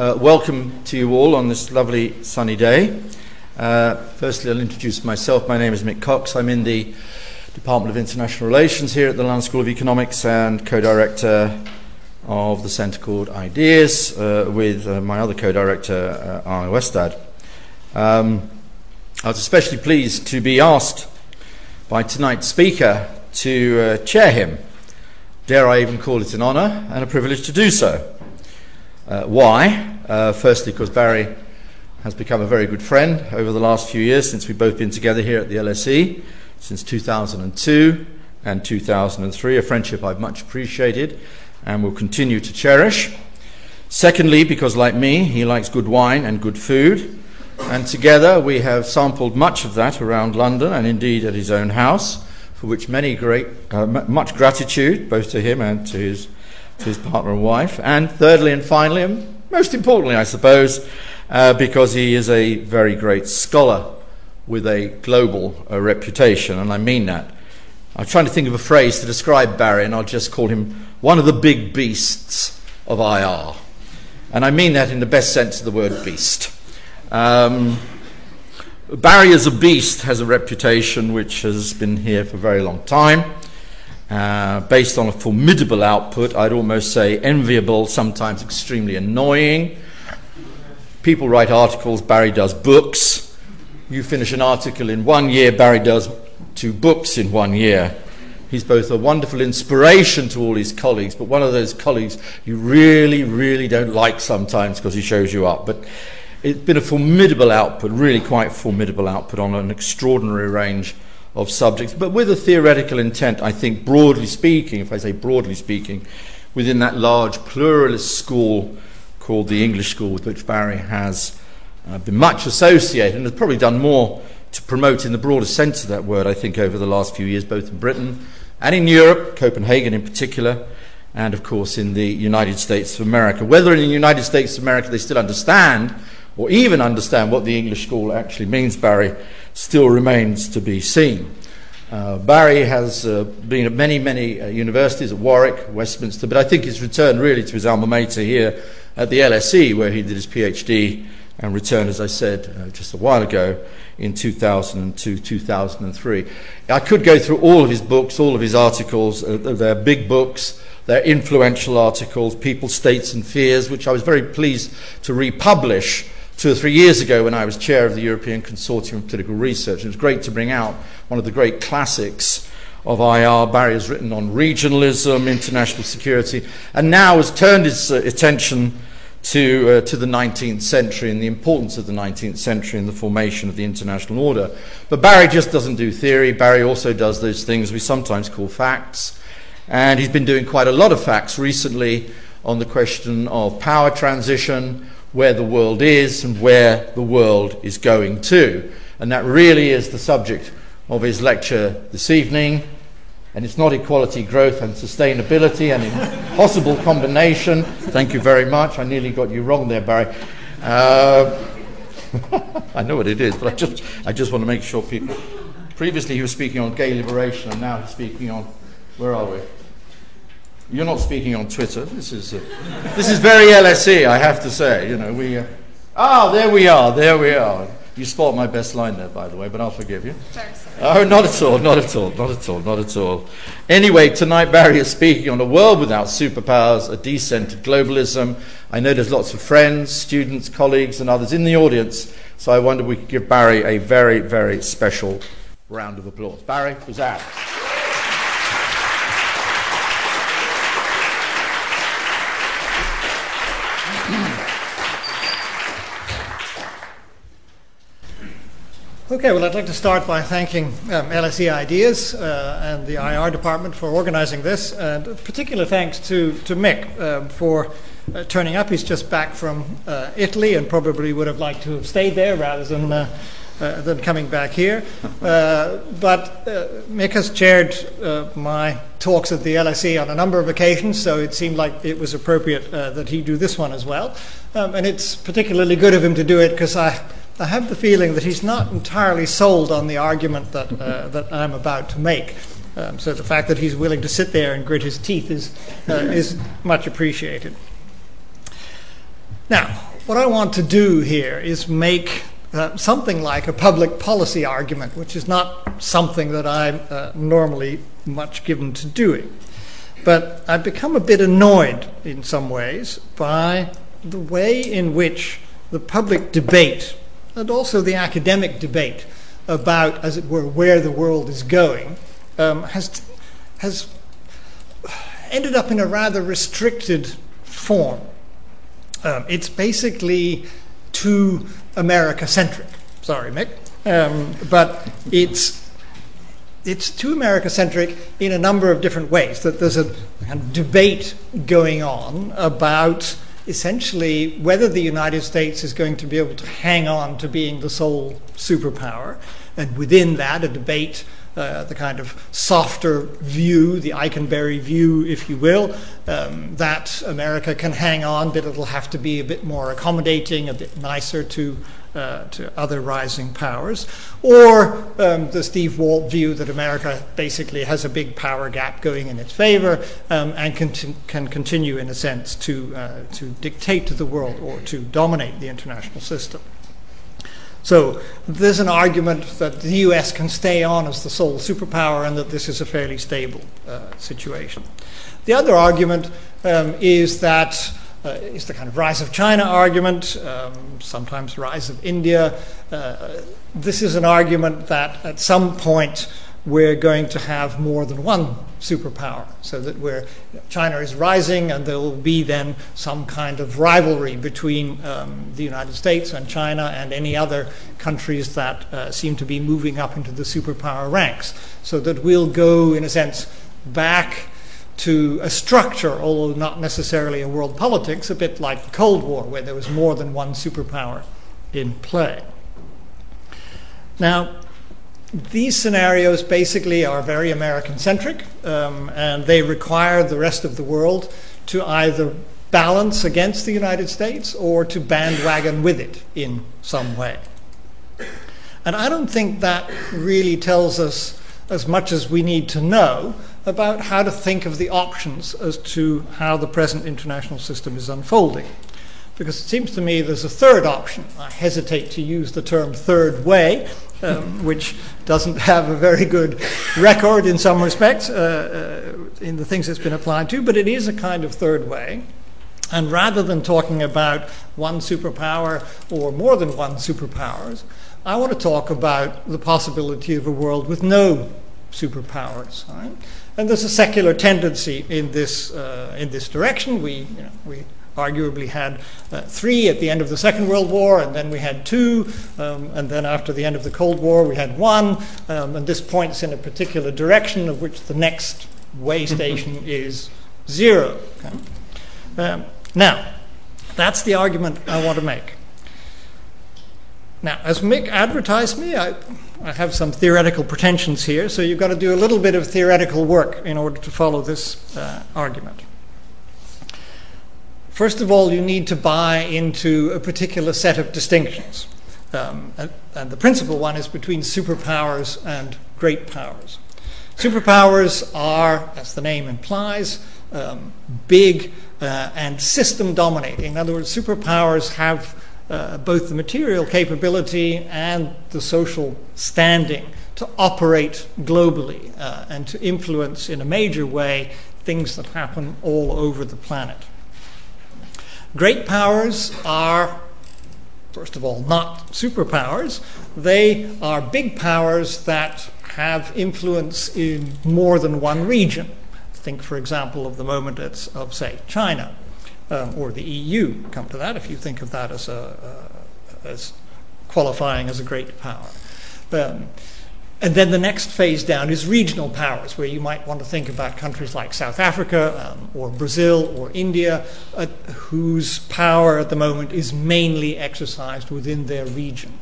Uh, welcome to you all on this lovely sunny day. Uh, firstly, I'll introduce myself. My name is Mick Cox. I'm in the Department of International Relations here at the London School of Economics and co director of the centre called Ideas uh, with uh, my other co director, uh, Arne Westad. Um, I was especially pleased to be asked by tonight's speaker to uh, chair him. Dare I even call it an honour and a privilege to do so? Uh, why? Uh, firstly, because Barry has become a very good friend over the last few years since we've both been together here at the LSE, since 2002 and 2003, a friendship I've much appreciated and will continue to cherish. Secondly, because like me, he likes good wine and good food, and together we have sampled much of that around London and indeed at his own house for which many great, uh, much gratitude, both to him and to his, to his partner and wife. And thirdly and finally, most importantly, I suppose, uh, because he is a very great scholar with a global uh, reputation, and I mean that. I'm trying to think of a phrase to describe Barry, and I'll just call him one of the big beasts of IR. And I mean that in the best sense of the word beast. Um, Barry as a beast has a reputation which has been here for a very long time. Uh, based on a formidable output, I'd almost say enviable, sometimes extremely annoying. People write articles, Barry does books. You finish an article in one year, Barry does two books in one year. He's both a wonderful inspiration to all his colleagues, but one of those colleagues you really, really don't like sometimes because he shows you up. But it's been a formidable output, really quite formidable output on an extraordinary range of subjects, but with a theoretical intent, I think, broadly speaking, if I say broadly speaking, within that large pluralist school called the English School, with which Barry has uh, been much associated and has probably done more to promote, in the broadest sense of that word, I think, over the last few years, both in Britain and in Europe, Copenhagen in particular, and of course in the United States of America. Whether in the United States of America they still understand or even understand what the English school actually means, Barry, still remains to be seen. Uh, Barry has uh, been at many, many uh, universities, at Warwick, Westminster, but I think he's returned really to his alma mater here at the LSE, where he did his PhD and returned, as I said uh, just a while ago, in 2002, 2003. I could go through all of his books, all of his articles. Uh, they're big books, they're influential articles, People, States and Fears, which I was very pleased to republish two or three years ago when I was chair of the European Consortium of Political Research. It was great to bring out one of the great classics of IR. Barry has written on regionalism, international security, and now has turned his uh, attention to, uh, to the 19th century and the importance of the 19th century in the formation of the international order. But Barry just doesn't do theory. Barry also does those things we sometimes call facts. And he's been doing quite a lot of facts recently on the question of power transition, where the world is and where the world is going to. And that really is the subject of his lecture this evening. And it's not equality, growth, and sustainability, an impossible combination. Thank you very much. I nearly got you wrong there, Barry. Uh, I know what it is, but I just, I just want to make sure people. Previously, he was speaking on gay liberation, and now he's speaking on. Where are we? You're not speaking on Twitter. This is, uh, this is very LSE, I have to say. You know, we. Uh, ah, there we are. There we are. You spot my best line there, by the way, but I'll forgive you. Oh, not at all, not at all, not at all, not at all. Anyway, tonight Barry is speaking on a world without superpowers, a de-centered globalism. I know there's lots of friends, students, colleagues, and others in the audience, so I wonder if we could give Barry a very, very special round of applause. Barry, who's that? Okay, well, I'd like to start by thanking um, LSE Ideas uh, and the IR department for organizing this, and particular thanks to, to Mick um, for uh, turning up. He's just back from uh, Italy and probably would have liked to have stayed there rather than, uh, uh, than coming back here. Uh, but Mick has chaired my talks at the LSE on a number of occasions, so it seemed like it was appropriate that he do this one as well. Um, and it's particularly good of him to do it because I I have the feeling that he's not entirely sold on the argument that, uh, that I'm about to make. Um, so the fact that he's willing to sit there and grit his teeth is, uh, is much appreciated. Now, what I want to do here is make uh, something like a public policy argument, which is not something that I'm uh, normally much given to doing. But I've become a bit annoyed in some ways by the way in which the public debate and also the academic debate about, as it were, where the world is going um, has, has ended up in a rather restricted form. Um, it's basically too America centric. Sorry, Mick. Um, but it's it's too America centric in a number of different ways. That there's a kind of debate going on about essentially whether the United States is going to be able to hang on to being the sole superpower, and within that, a debate. Uh, the kind of softer view, the Ikenberry view, if you will, um, that America can hang on, but it'll have to be a bit more accommodating, a bit nicer to to other rising powers, or um, the Steve Walt view that America basically has a big power gap going in its favor um, and can, can continue, in a sense, to, uh, to dictate to the world or to dominate the international system. So there's an argument that the US can stay on as the sole superpower and that this is a fairly stable uh, situation. The other argument um, is that uh, is the kind of rise of China argument, um, sometimes rise of India. Uh, this is an argument that at some point we're going to have more than one superpower, so that we're, China is rising and there will be then some kind of rivalry between um, the United States and China and any other countries that uh, seem to be moving up into the superpower ranks, so that we'll go, in a sense, back to a structure, although not necessarily a world politics, a bit like the Cold War, where there was more than one superpower in play. Now, these scenarios basically are very American centric, um, and they require the rest of the world to either balance against the United States or to bandwagon with it in some way. And I don't think that really tells us as much as we need to know about how to think of the options as to how the present international system is unfolding. Because it seems to me there's a third option. I hesitate to use the term third way, um, which doesn't have a very good record in some respects uh, uh, in the things it's been applied to, but it is a kind of third way. And rather than talking about one superpower or more than one superpowers, I want to talk about the possibility of a world with no superpowers. Right? And there's a secular tendency in this, uh, in this direction. We, you know, we arguably had uh, three at the end of the Second World War, and then we had two, um, and then after the end of the Cold War, we had one. Um, and this points in a particular direction, of which the next way station is zero. Okay? Um, now, that's the argument I want to make. Now, as Mick advertised me, I, I have some theoretical pretensions here, so you've got to do a little bit of theoretical work in order to follow this uh, argument. First of all, you need to buy into a particular set of distinctions. Um, and, and, the principal one is between superpowers and great powers. Superpowers are, as the name implies, um, big uh, and system dominating. In other words, superpowers have both the material capability and the social standing to operate globally uh, and to influence in a major way things that happen all over the planet. Great powers are, first of all, not superpowers. They are big powers that have influence in more than one region. Think, for example, of the moment of, say, China or the EU. Come to that if you think of that as, a, uh, as qualifying as a great power. Um, and then the next phase down is regional powers, where you might want to think about countries like South Africa um, or Brazil or India, uh, whose power at the moment is mainly exercised within their region.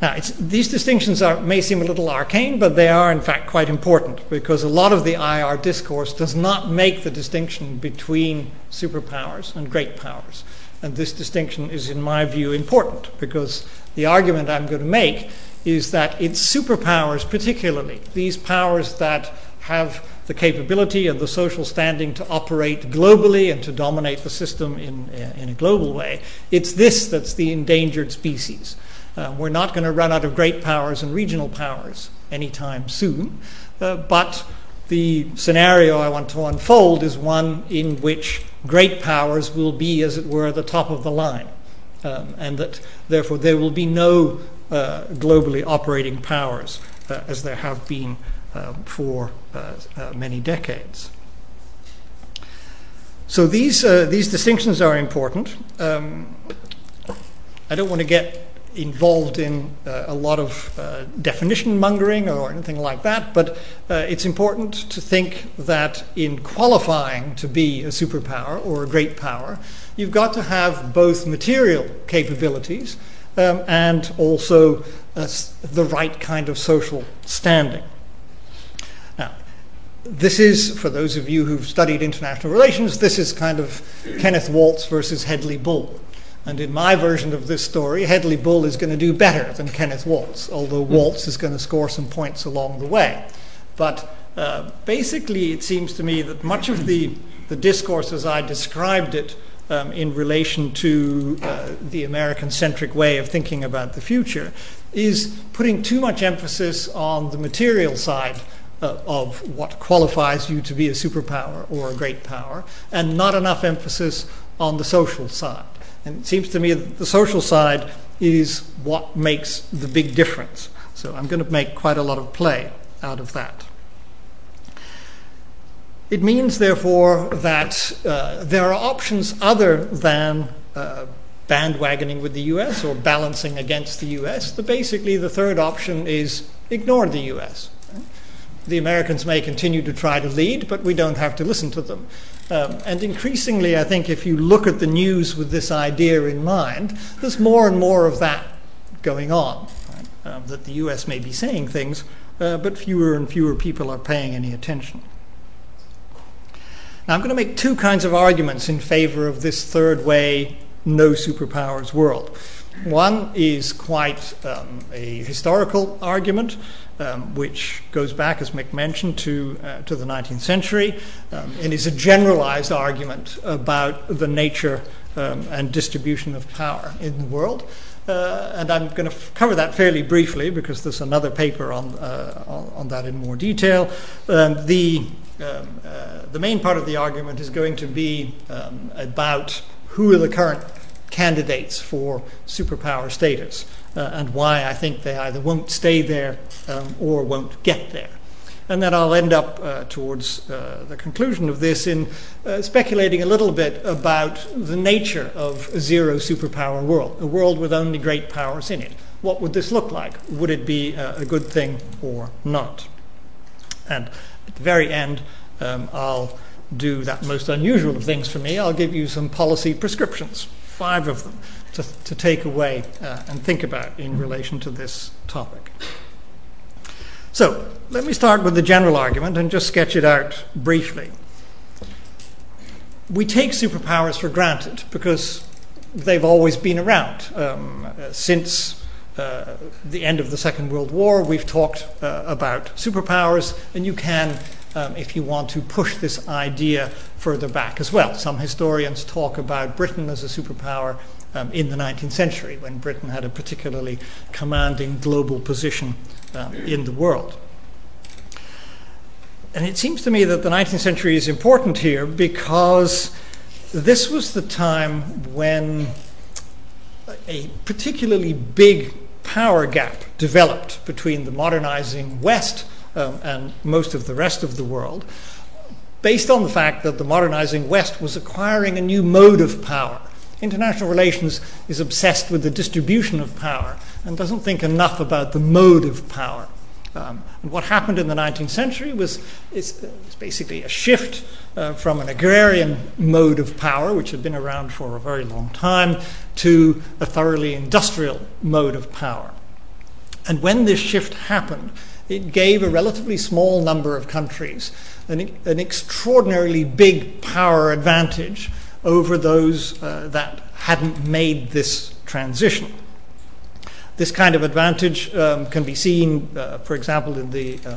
Now, these distinctions are, may seem a little arcane, but they are in fact quite important because a lot of the IR discourse does not make the distinction between superpowers and great powers. And this distinction is, in my view, important because the argument I'm going to make is that it's superpowers, particularly, these powers that have the capability and the social standing to operate globally and to dominate the system in, in a global way. It's this that's the endangered species. Uh, we're not going to run out of great powers and regional powers anytime soon, uh, but the scenario I want to unfold is one in which great powers will be, as it were, the top of the line, um, and that therefore there will be no uh, globally operating powers uh, as there have been uh, for uh, many decades. So these these distinctions are important. Um, I don't want to get involved in uh, a lot of uh, definition mongering or anything like that, but uh, it's important to think that in qualifying to be a superpower or a great power, you've got to have both material capabilities um, and also uh, the right kind of social standing. Now, this is, for those of you who've studied international relations, this is kind of Kenneth Waltz versus Hedley Bull. And in my version of this story, Hedley Bull is going to do better than Kenneth Waltz, although hmm. Waltz is going to score some points along the way. But uh, basically, it seems to me that much of the, the discourse as I described it um, in relation to uh, the American centric way of thinking about the future is putting too much emphasis on the material side uh, of what qualifies you to be a superpower or a great power, and not enough emphasis on the social side. And it seems to me that the social side is what makes the big difference. So I'm going to make quite a lot of play out of that. It means, therefore, that uh, there are options other than uh, bandwagoning with the US or balancing against the US. The, basically, the third option is ignore the US. The Americans may continue to try to lead, but we don't have to listen to them. Um, and increasingly, I think if you look at the news with this idea in mind, there's more and more of that going on. Right? Um, that the US may be saying things, uh, but fewer and fewer people are paying any attention. Now, I'm going to make two kinds of arguments in favor of this third way, no superpowers world. One is quite um, a historical argument, um, which goes back, as Mick mentioned, to, uh, the 19th century, um, and is a generalized argument about the nature um, and distribution of power in the world. Uh, and I'm going to cover that fairly briefly because there's another paper on, uh, that in more detail. Um, the, um, the main part of the argument is going to be um, about who are the current candidates for superpower status and why I think they either won't stay there um, or won't get there. And then I'll end up uh, towards uh, the conclusion of this in uh, speculating a little bit about the nature of a zero superpower world, a world with only great powers in it. What would this look like? Would it be a good thing or not? And at the very end, um, I'll do that most unusual of things for me. I'll give you some policy prescriptions five of them to, to take away uh, and think about in relation to this topic. So, let me start with the general argument and just sketch it out briefly. We take superpowers for granted because they've always been around. Um, since uh, the end of the Second World War, we've talked uh, about superpowers, and you can um, if you want to push this idea further back as well. Some historians talk about Britain as a superpower um, in the 19th century when Britain had a particularly commanding global position um, in the world. And it seems to me that the 19th century is important here because this was the time when a particularly big power gap developed between the modernizing West um, and most of the rest of the world, based on the fact that the modernizing West was acquiring a new mode of power. International relations is obsessed with the distribution of power and doesn't think enough about the mode of power. Um, and what happened in the 19th century was it's, it's basically a shift uh, from an agrarian mode of power, which had been around for a very long time, to a thoroughly industrial mode of power. And when this shift happened, it gave a relatively small number of countries an, an extraordinarily big power advantage over those uh, that hadn't made this transition. This kind of advantage um, can be seen, uh, for example, in the uh,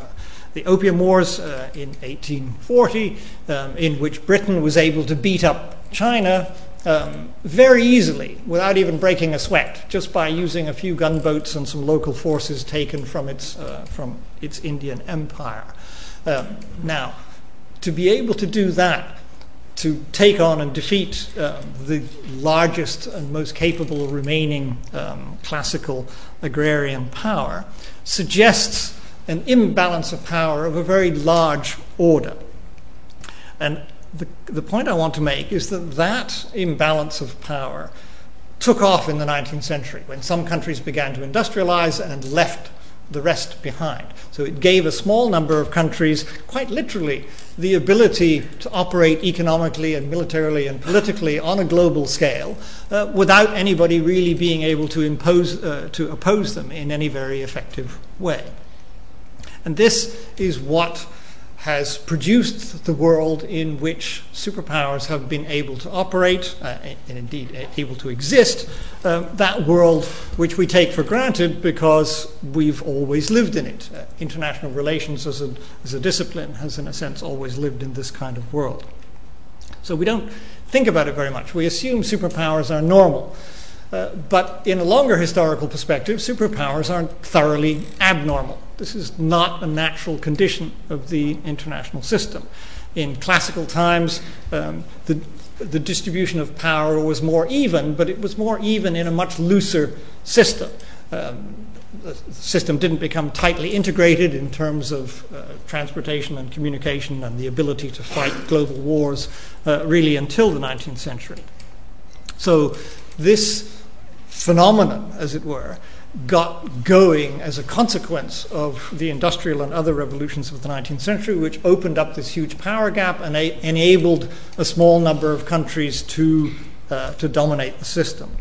the Opium Wars uh, in 1840, um, in which Britain was able to beat up China um, very easily without even breaking a sweat, just by using a few gunboats and some local forces taken from its, uh, from its Indian empire. Um, now, to be able to do that, to take on and defeat uh, the largest and most capable remaining um, classical agrarian power, suggests an imbalance of power of a very large order. And the, the point I want to make is that that imbalance of power took off in the 19th century when some countries began to industrialize and left the rest behind. So it gave a small number of countries, quite literally, the ability to operate economically and militarily and politically on a global scale uh, without anybody really being able to impose uh, to oppose them in any very effective way. And this is what has produced the world in which superpowers have been able to operate uh, and indeed uh, able to exist, uh, that world which we take for granted because we've always lived in it. Uh, international relations as a, as a discipline has, in a sense, always lived in this kind of world. So we don't think about it very much. We assume superpowers are normal. Uh, but in a longer historical perspective, superpowers aren't thoroughly abnormal. This is not a natural condition of the international system. In classical times, um, the, the distribution of power was more even, but it was more even in a much looser system. Um, the system didn't become tightly integrated in terms of uh, transportation and communication and the ability to fight global wars uh, really until the 19th century. So, this phenomenon, as it were, got going as a consequence of the industrial and other revolutions of the 19th century, which opened up this huge power gap and a- enabled a small number of countries to, uh, to dominate the system.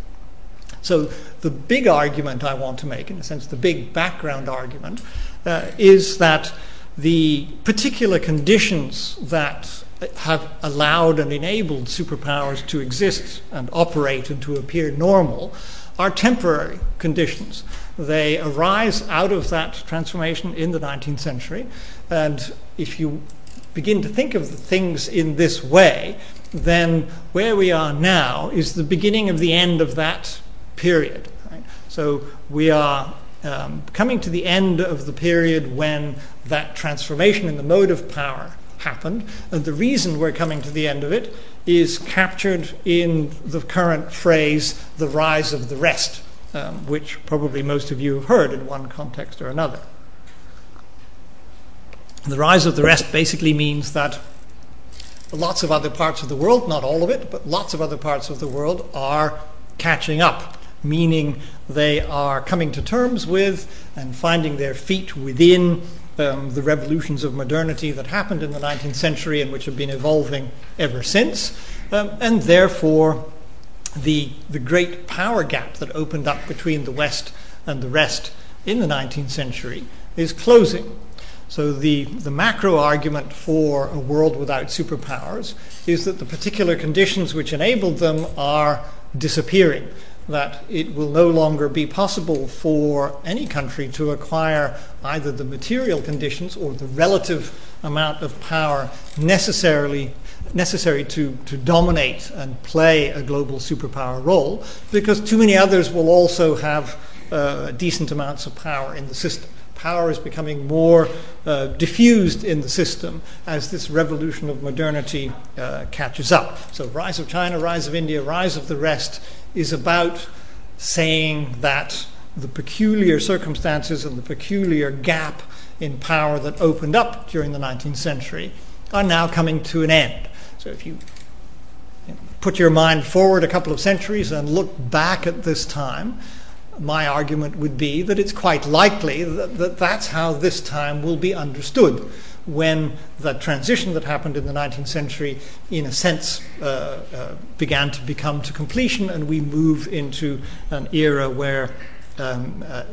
So, the big argument I want to make, in a sense, the big background argument, uh, is that the particular conditions that have allowed and enabled superpowers to exist and operate and to appear normal are temporary conditions. They arise out of that transformation in the 19th century. And if you begin to think of things in this way, then where we are now is the beginning of the end of that period. Right? So we are um, coming to the end of the period when that transformation in the mode of power happened. And the reason we're coming to the end of it is captured in the current phrase, the rise of the rest, um, which probably most of you have heard in one context or another. The rise of the rest basically means that lots of other parts of the world, not all of it, but lots of other parts of the world are catching up, meaning they are coming to terms with and finding their feet within um, the revolutions of modernity that happened in the 19th century and which have been evolving ever since, um, and therefore the, the great power gap that opened up between the West and the rest in the 19th century is closing. So, the, the macro argument for a world without superpowers is that the particular conditions which enabled them are disappearing that it will no longer be possible for any country to acquire either the material conditions or the relative amount of power necessarily necessary to, to dominate and play a global superpower role because too many others will also have uh, decent amounts of power in the system. Power is becoming more uh, diffused in the system as this revolution of modernity uh, catches up. So, rise of China, rise of India, rise of the rest is about saying that the peculiar circumstances and the peculiar gap in power that opened up during the 19th century are now coming to an end. So if you put your mind forward a couple of centuries and look back at this time, my argument would be that it's quite likely that, that that's how this time will be understood when the transition that happened in the 19th century, in a sense, uh, uh, began to become to completion, and we move into an era where um, uh,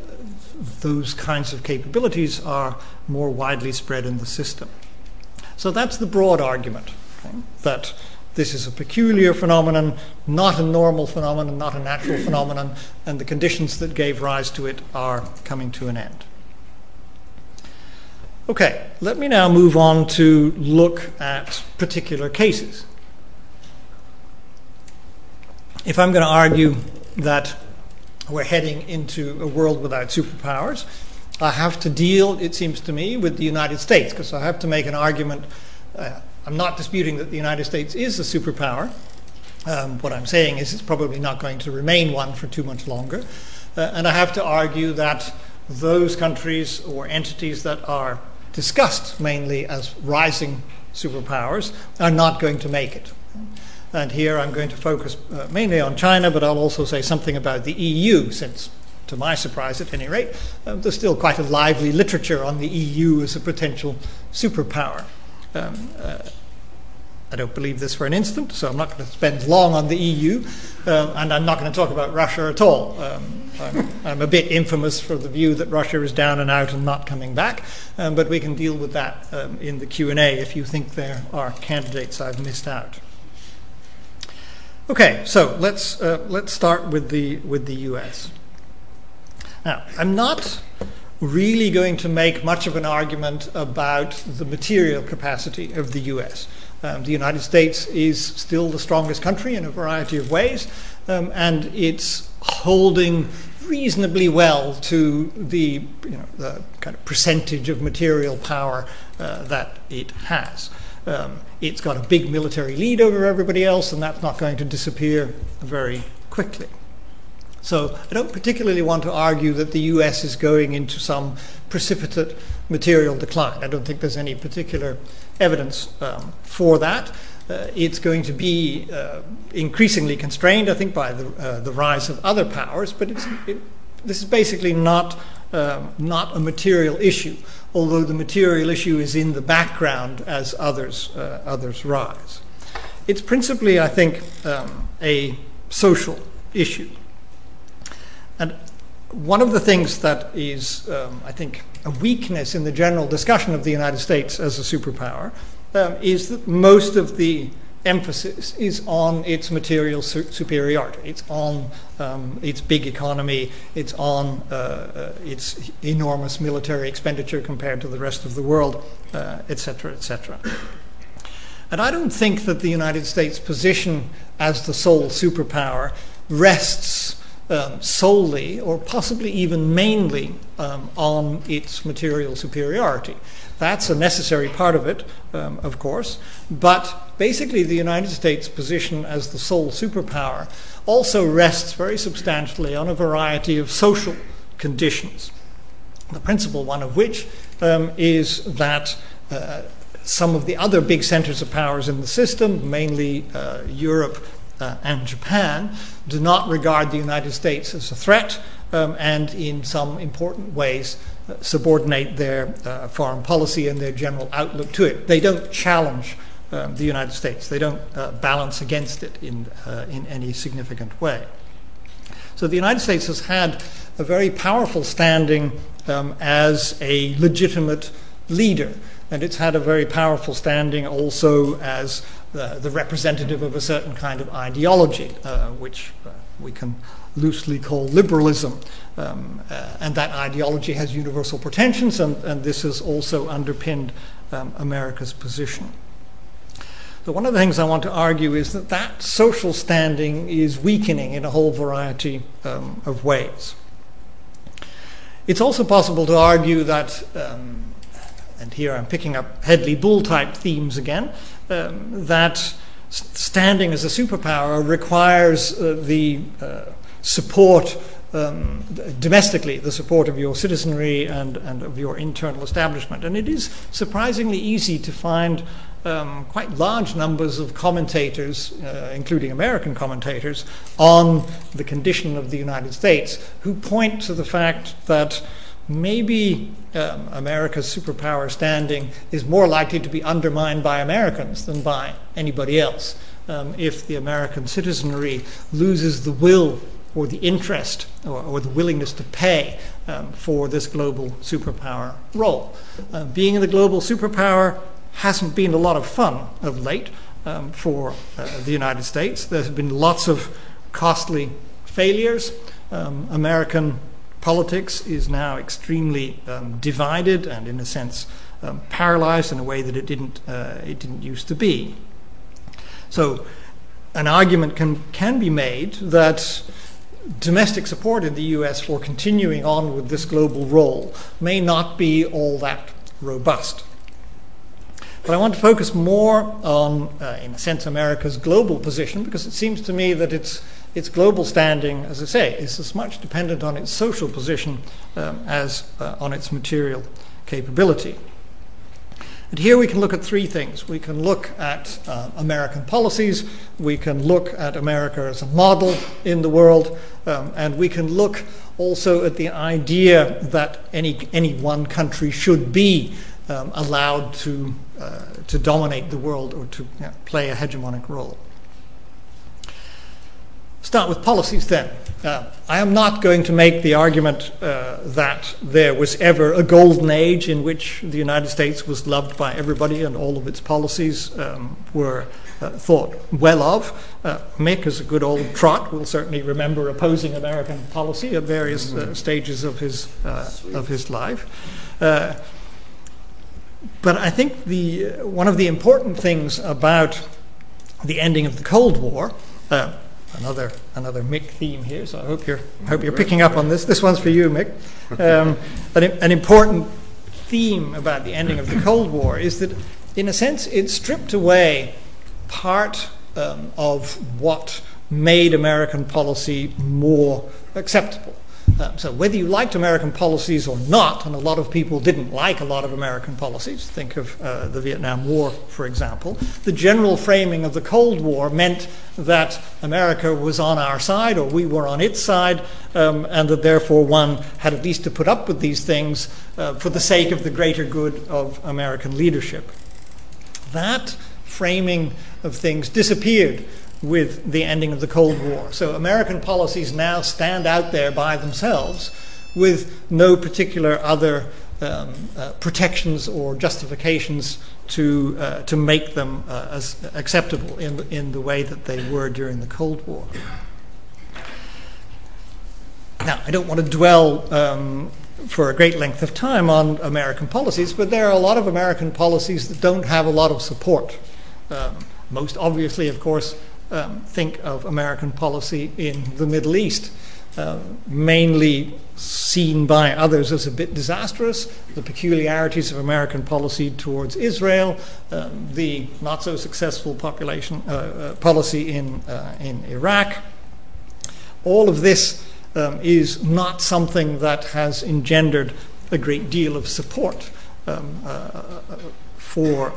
those kinds of capabilities are more widely spread in the system. So that's the broad argument okay, that this is a peculiar phenomenon, not a normal phenomenon, not a natural phenomenon, and the conditions that gave rise to it are coming to an end. Okay, let me now move on to look at particular cases. If I'm going to argue that we're heading into a world without superpowers, I have to deal, it seems to me, with the United States, because I have to make an argument. Uh, I'm not disputing that the United States is a superpower. Um, what I'm saying is it's probably not going to remain one for too much longer. Uh, and I have to argue that those countries or entities that are discussed mainly as rising superpowers are not going to make it. And here I'm going to focus uh, mainly on China, but I'll also say something about the EU, since, to my surprise at any rate, uh, there's still quite a lively literature on the EU as a potential superpower. Um, uh, I don't believe this for an instant, so I'm not going to spend long on the EU, uh, and I'm not going to talk about Russia at all. Um, I'm, I'm, a bit infamous for the view that Russia is down and out and not coming back, um, but we can deal with that um, in the Q&A if you think there are candidates I've missed out. Okay, so let's uh, let's start with the with the U.S. Now, I'm not really going to make much of an argument about the material capacity of the U.S. Um, the United States is still the strongest country in a variety of ways, um, and it's holding reasonably well to the, you know, the kind of percentage of material power uh, that it has. Um, it's got a big military lead over everybody else, and that's not going to disappear very quickly. So I don't particularly want to argue that the US is going into some precipitate material decline. I don't think there's any particular evidence um, for that. Uh, it's going to be uh, increasingly constrained, I think, by the, uh, the rise of other powers, but it, this is basically not, um, not a material issue although the material issue is in the background as others, uh, others rise. It's principally, I think, um, a social issue. And one of the things that is, um, I think, a weakness in the general discussion of the United States as a superpower um, is that most of the emphasis is on its material su- superiority. It's on um, its big economy. It's on uh, uh, its enormous military expenditure compared to the rest of the world, etc., uh, etc. Et and I don't think that the United States' position as the sole superpower rests um, solely or possibly even mainly um, on its material superiority. That's a necessary part of it, um, of course, but basically the United States' position as the sole superpower also rests very substantially on a variety of social conditions. The principal one of which um, is that uh, some of the other big centers of powers in the system, mainly uh, Europe uh, and Japan, do not regard the United States as a threat um, and in some important ways uh, subordinate their uh, foreign policy and their general outlook to it. They don't challenge um, the United States, they don't uh, balance against it in, uh, in any significant way. So the United States has had a very powerful standing um, as a legitimate leader, and it's had a very powerful standing also as the representative of a certain kind of ideology, uh, which uh, we can loosely call liberalism. Um, uh, and that ideology has universal pretensions, and, and this has also underpinned um, America's position. So, one of the things I want to argue is that that social standing is weakening in a whole variety um, of ways. It's also possible to argue that, um, and here I'm picking up Hedley Bull type themes again, um, that standing as a superpower requires uh, the uh, support um, domestically, the support of your citizenry and, and of your internal establishment. And it is surprisingly easy to find um, quite large numbers of commentators, uh, including American commentators, on the condition of the United States, who point to the fact that maybe um, America's superpower standing is more likely to be undermined by Americans than by anybody else. Um, if the American citizenry loses the will or the interest or, the willingness to pay um, for this global superpower role. Uh, being the global superpower hasn't been a lot of fun of late for uh, the United States. There's been lots of costly failures. American politics is now extremely um, divided and, in a sense, um, paralyzed in a way that it didn't, uh, it didn't used to be. So, an argument can, can be made that domestic support in the US for continuing on with this global role may not be all that robust. But I want to focus more on, uh, in a sense, America's global position because it seems to me that its, its global standing, as I say, is as much dependent on its social position um, as uh, on its material capability. And here we can look at three things. We can look at uh, American policies, we can look at America as a model in the world, um, and we can look also at the idea that any, any one country should be um, allowed to, uh, to dominate the world or to you know, play a hegemonic role. Start with policies then. Uh, I am not going to make the argument uh, that there was ever a golden age in which the United States was loved by everybody and all of its policies um, were uh, thought well of. Uh, Mick, as a good old trot, will certainly remember opposing American policy at various uh, mm-hmm. stages of his, uh, of his life. but I think the, one of the important things about the ending of the Cold War another another Mick theme here. So I hope you're I hope you're picking up on this. This one's for you, Mick. Um, an, an important theme about the ending of the Cold War is that, in a sense, it stripped away part um, of what made American policy more acceptable. Uh, so whether you liked American policies or not, and a lot of people didn't like a lot of American policies, think of uh, the Vietnam War, for example, the general framing of the Cold War meant that America was on our side or we were on its side, um, and that therefore one had at least to put up with these things uh, for the sake of the greater good of American leadership. That framing of things disappeared with the ending of the Cold War. So American policies now stand out there by themselves with no particular other um, uh, protections or justifications to, uh, to make them uh, as acceptable in, in the way that they were during the Cold War. Now, I don't want to dwell um, for a great length of time on American policies, but there are a lot of American policies that don't have a lot of support. Um, most obviously, of course, um, think of American policy in the Middle East, uh, mainly seen by others as a bit disastrous, the peculiarities of American policy towards Israel, um, the not so successful population uh, uh, policy in, uh, in Iraq. All of this um, is not something that has engendered a great deal of support um, uh, uh, for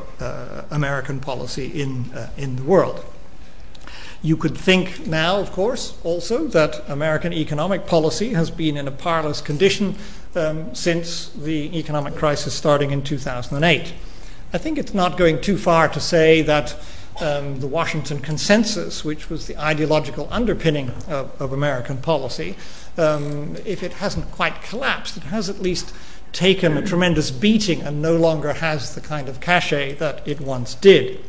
American policy in, in the world. You could think now, of course, also that American economic policy has been in a parlous condition um, since the economic crisis starting in 2008. I think it's not going too far to say that um, the Washington Consensus, which was the ideological underpinning of, of American policy, um, if it hasn't quite collapsed, it has at least taken a tremendous beating and no longer has the kind of cachet that it once did.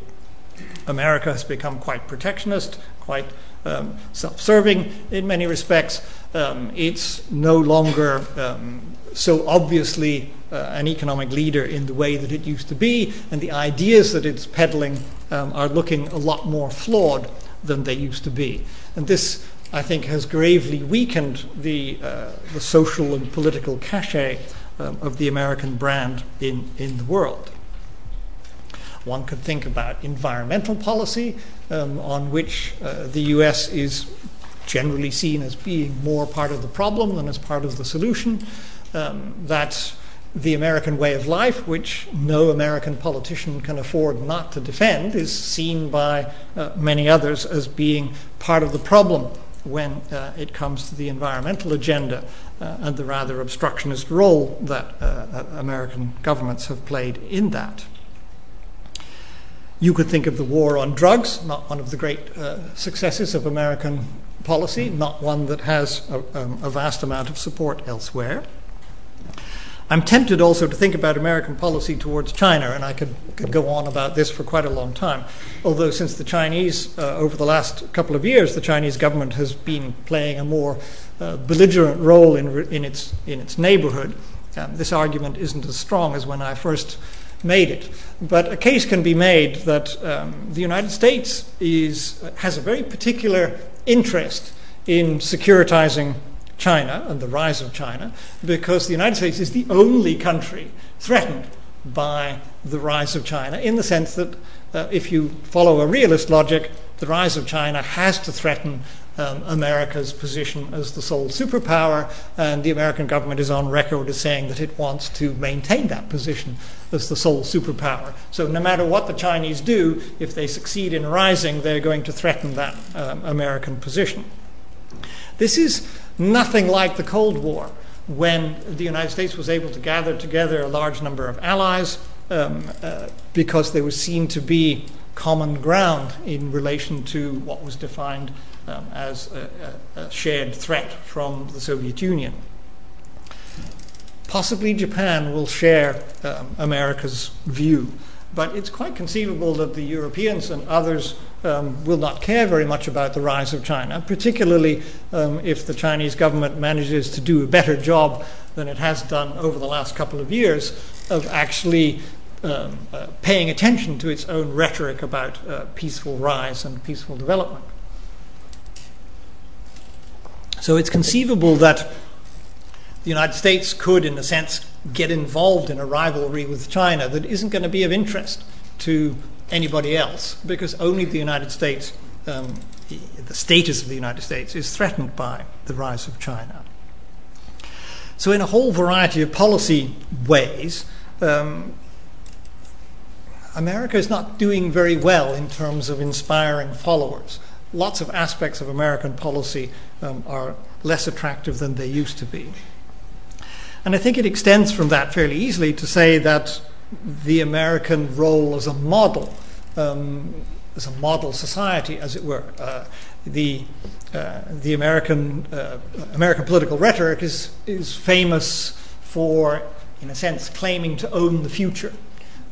America has become quite protectionist, quite um, self serving in many respects. Um, it's no longer um, so obviously uh, an economic leader in the way that it used to be, and the ideas that it's peddling um, are looking a lot more flawed than they used to be. And this, I think, has gravely weakened the, uh, the social and political cachet um, of the American brand in, in the world. One could think about environmental policy, um, on which uh, the US is generally seen as being more part of the problem than as part of the solution. Um, that the American way of life, which no American politician can afford not to defend, is seen by uh, many others as being part of the problem when uh, it comes to the environmental agenda uh, and the rather obstructionist role that uh, American governments have played in that. You could think of the war on drugs, not one of the great uh, successes of American policy, not one that has a, um, a vast amount of support elsewhere. I'm tempted also to think about American policy towards China, and I could, could go on about this for quite a long time. Although, since the Chinese, uh, over the last couple of years, the Chinese government has been playing a more uh, belligerent role in, in, its, in its neighborhood, um, this argument isn't as strong as when I first made it. But a case can be made that um, the United States is, has a very particular interest in securitizing China and the rise of China because the United States is the only country threatened by the rise of China in the sense that uh, if you follow a realist logic, the rise of China has to threaten um, America's position as the sole superpower, and the American government is on record as saying that it wants to maintain that position as the sole superpower. So, no matter what the Chinese do, if they succeed in rising, they're going to threaten that um, American position. This is nothing like the Cold War, when the United States was able to gather together a large number of allies um, uh, because there was seen to be common ground in relation to what was defined um, as a, a, shared threat from the Soviet Union. Possibly Japan will share um, America's view, but it's quite conceivable that the Europeans and others um, will not care very much about the rise of China, particularly um, if the Chinese government manages to do a better job than it has done over the last couple of years of actually um, uh, paying attention to its own rhetoric about uh, peaceful rise and peaceful development. So it's conceivable that the United States could, in a sense, get involved in a rivalry with China that isn't going to be of interest to anybody else because only the United States, um, the status of the United States, is threatened by the rise of China. So, in a whole variety of policy ways, um, America is not doing very well in terms of inspiring followers. Lots of aspects of American policy um, are less attractive than they used to be. And I think it extends from that fairly easily to say that the American role as a model, um, as a model society, as it were, uh, the uh, the American uh, American political rhetoric is is famous for, in a sense, claiming to own the future.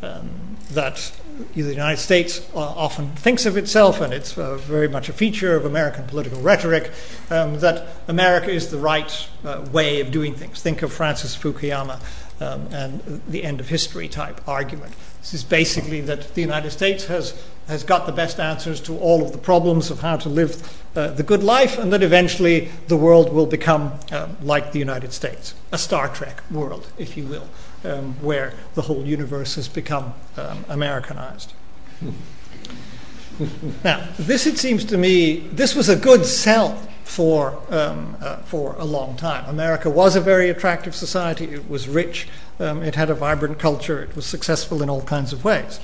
Um, that the United States uh, often thinks of itself, and it's uh, very much a feature of American political rhetoric, um, that America is the right uh, way of doing things. Think of Francis Fukuyama um, and the end of history type argument. This is basically that the United States has, has got the best answers to all of the problems of how to live uh, the good life, and that eventually the world will become uh, like the United States, a Star Trek world, if you will um, where the whole universe has become um, Americanized. now, this, it seems to me, this was a good sell for, um, uh, for a long time. America was a very attractive society, it was rich, um, it had a vibrant culture, it was successful in all kinds of ways.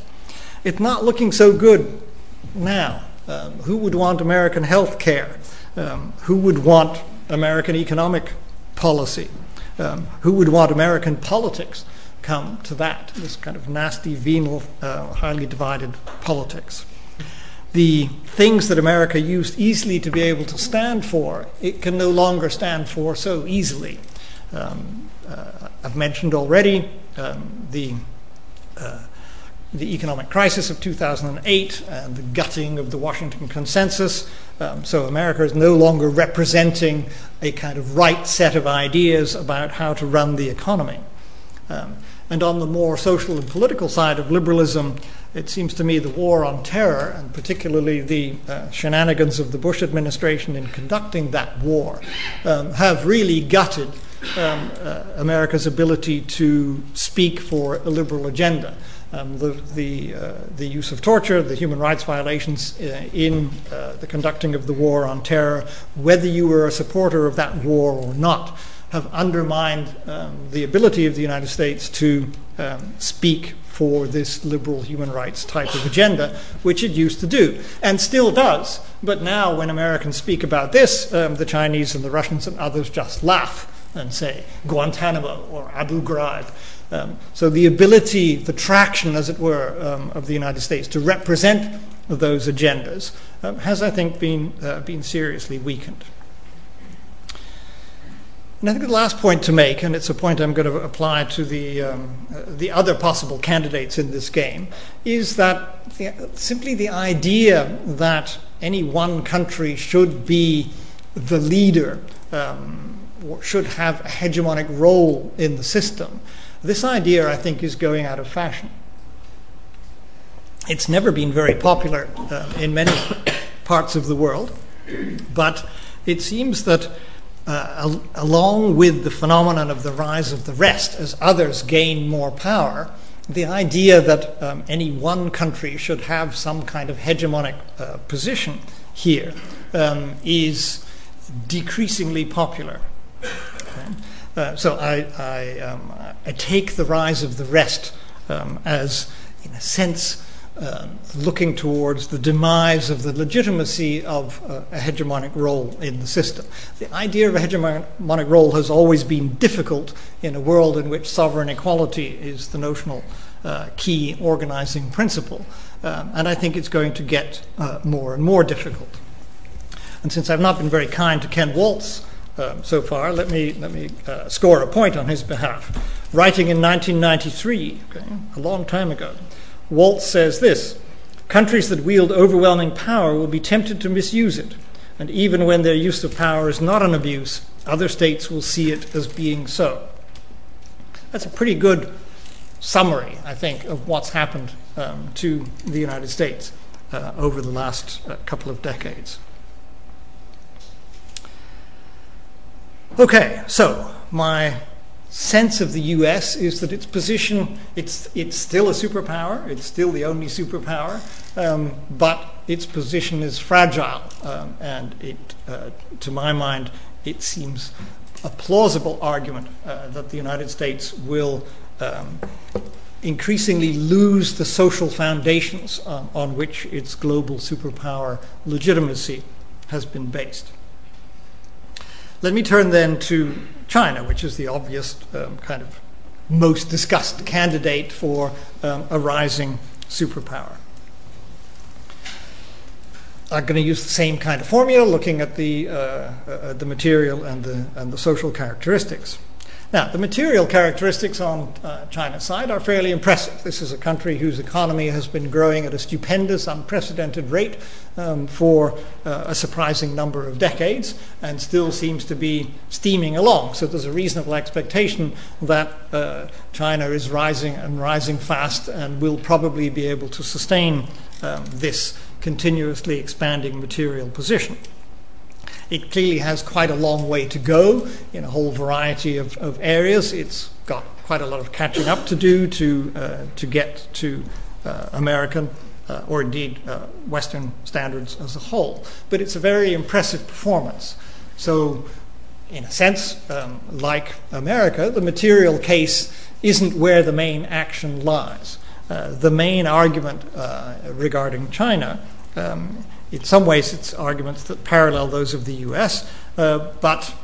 It's not looking so good now. Um, who would want American health care? Um, who would want American economic policy? Um, who would want American politics come to that, this kind of nasty, venal, uh, highly divided politics? The things that America used easily to be able to stand for, it can no longer stand for so easily. Um, uh, I've mentioned already um, the uh, the economic crisis of 2008 and the gutting of the Washington Consensus. Um, so America is no longer representing a kind of right set of ideas about how to run the economy. Um, and on the more social and political side of liberalism, it seems to me the war on terror, and particularly the uh, shenanigans of the Bush administration in conducting that war, um, have really gutted um, uh, America's ability to speak for a liberal agenda the, the, uh, the, use of torture, the human rights violations uh, in uh, the conducting of the war on terror, whether you were a supporter of that war or not, have undermined um, the ability of the United States to um, speak for this liberal human rights type of agenda, which it used to do and still does. But now, when Americans speak about this, um, the Chinese and the Russians and others just laugh and say Guantanamo or Abu Ghraib. Um, so the ability, the traction, as it were, um, of the United States to represent those agendas um, has, I think, been, uh, been seriously weakened. And I think the last point to make, and it's a point I'm going to apply to the, uh, the other possible candidates in this game, is that simply the idea that any one country should be the leader, should have a hegemonic role in the system, this idea, I think, is going out of fashion. It's never been very popular uh, in many parts of the world, but it seems that uh, al- along with the phenomenon of the rise of the rest, as others gain more power, the idea that um, any one country should have some kind of hegemonic uh, position here um, is decreasingly popular. Okay? Uh, so um, I, take the rise of the rest um, as, in a sense, um, looking towards the demise of the legitimacy of uh, a hegemonic role in the system. The idea of a hegemonic role has always been difficult in a world in which sovereign equality is the notional uh, key organizing principle. And I think it's going to get more and more difficult. And since I've not been very kind to Ken Waltz so far, let me, let me uh, score a point on his behalf. Writing in 1993, okay, a long time ago, Waltz says this Countries that wield overwhelming power will be tempted to misuse it, and even when their use of power is not an abuse, other states will see it as being so. That's a pretty good summary, I think, of what's happened um, to the United States uh, over the last uh, couple of decades. Okay, so my sense of the US is that its position, it's, it's still a superpower, it's still the only superpower, um, but its position is fragile. Um, and it, uh, to my mind, it seems a plausible argument uh, that the United States will um, increasingly lose the social foundations on, on which its global superpower legitimacy has been based. Let me turn then to China, which is the obvious um, kind of most discussed candidate for um, a rising superpower. I'm going to use the same kind of formula, looking at the, uh, uh, the material and the, and the social characteristics. Now, the material characteristics on uh, China's side are fairly impressive. This is a country whose economy has been growing at a stupendous, unprecedented rate um, for uh, a surprising number of decades and still seems to be steaming along. So there's a reasonable expectation that uh, China is rising and rising fast and will probably be able to sustain um, this continuously expanding material position. It clearly has quite a long way to go in a whole variety of, of areas. It's got quite a lot of catching up to do to, uh, to get to uh, American uh, or indeed uh, Western standards as a whole. But it's a very impressive performance. So, in a sense, um, like America, the material case isn't where the main action lies. Uh, the main argument uh, regarding China um, in some ways, it's arguments that parallel those of the US, uh, but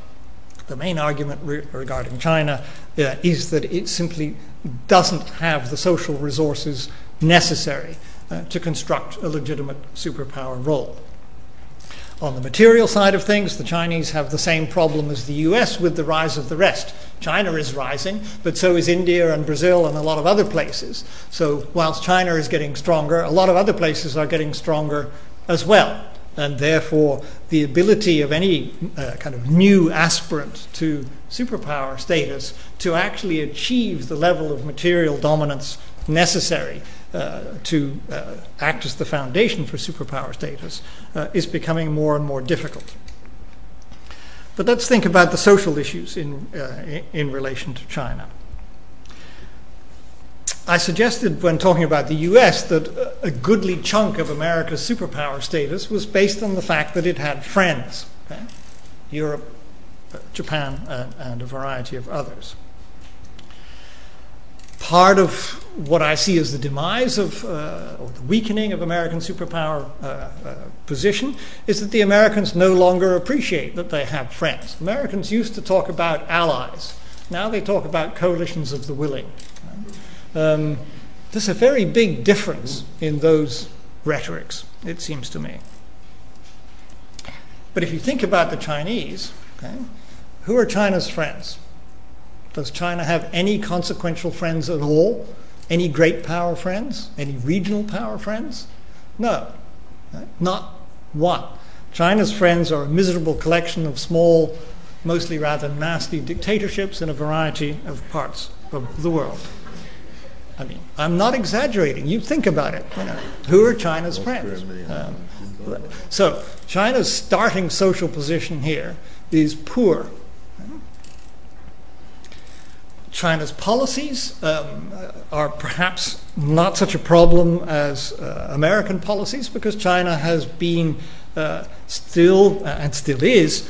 the main argument re- regarding China uh, is that it simply doesn't have the social resources necessary uh, to construct a legitimate superpower role. On the material side of things, the Chinese have the same problem as the US with the rise of the rest. China is rising, but so is India and Brazil and a lot of other places. So, whilst China is getting stronger, a lot of other places are getting stronger as well. And therefore, the ability of any uh, kind of new aspirant to superpower status to actually achieve the level of material dominance necessary uh, to uh, act as the foundation for superpower status uh, is becoming more and more difficult. But let's think about the social issues in, uh, in relation to China. I suggested when talking about the US that a goodly chunk of America's superpower status was based on the fact that it had friends okay? Europe, uh, Japan, and, and, a variety of others. Part of what I see as the demise of, uh, or the weakening of American superpower uh, uh, position is that the Americans no longer appreciate that they have friends. Americans used to talk about allies, now they talk about coalitions of the willing. Um, there's a very big difference in those rhetorics, it seems to me. But if you think about the Chinese, okay, who are China's friends? Does China have any consequential friends at all? Any great power friends? Any regional power friends? No, not one. China's friends are a miserable collection of small, mostly rather nasty dictatorships in a variety of parts of the world. I mean, I'm not exaggerating. You think about it. You know, who are China's friends? Um, so China's starting social position here is poor. China's policies um, are perhaps not such a problem as uh, American policies because China has been uh, still, uh, and still is,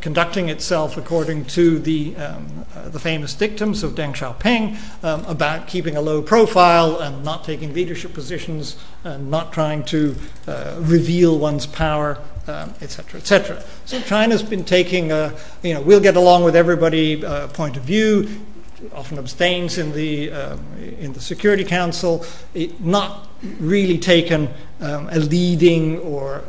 conducting itself according to the, um, uh, the famous dictums of Deng Xiaoping um, about keeping a low profile and not taking leadership positions and not trying to uh, reveal one's power, etc., um, etc. Et so China's been taking a, you know, we'll get along with everybody uh, point of view often abstains in the, in the Security Council, it, not really taken um, a leading or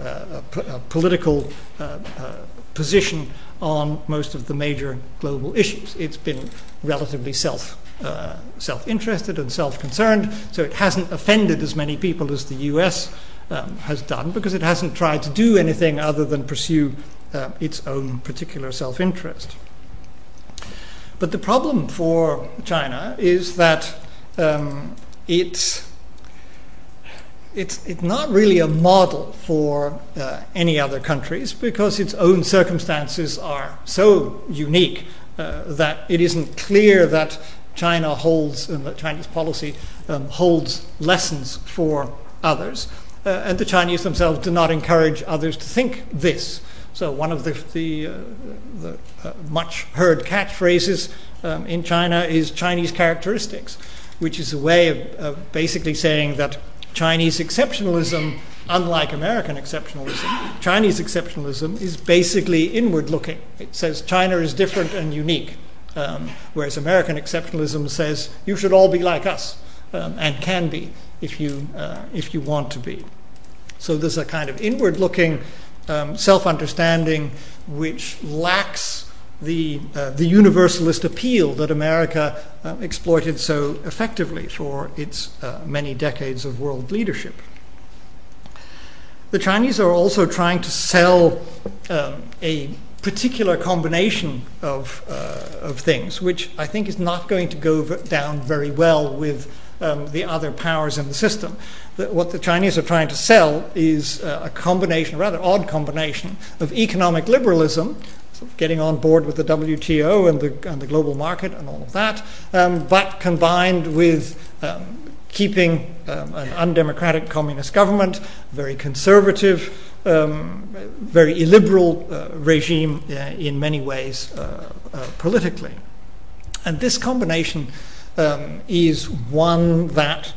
political uh, uh, position on most of the major global issues. It's been relatively self uh, self-interested and self-concerned, so it hasn't offended as many people as the U.S. Um, has done because it hasn't tried to do anything other than pursue uh, its own particular self-interest. But the problem for China is that um, it's it's, it's not really a model for uh, any other countries because its own circumstances are so unique uh, that it isn't clear that China holds, and that Chinese policy um, holds lessons for others. Uh, and the Chinese themselves do not encourage others to think this. So, one of the, the, uh, the uh, much heard catchphrases um, in China is Chinese characteristics, which is a way of, of basically saying that Chinese exceptionalism, unlike American exceptionalism, Chinese exceptionalism is basically inward looking. It says China is different and unique, um, whereas American exceptionalism says you should all be like us um, and can be if you, uh, if you want to be. So there's a kind of inward looking um, self understanding which lacks the, uh, the universalist appeal that America uh, exploited so effectively for its uh, many decades of world leadership. The Chinese are also trying to sell um, a particular combination of, things, which I think is not going to go down very well with um, the other powers in the system. What the Chinese are trying to sell is a combination, a rather odd combination, of economic liberalism, getting on board with the WTO and the, and the global market and all of that, um, but combined with um, keeping um, an undemocratic communist government, very conservative, um, very illiberal uh, regime uh, in many ways uh, uh politically. And this combination um, is one that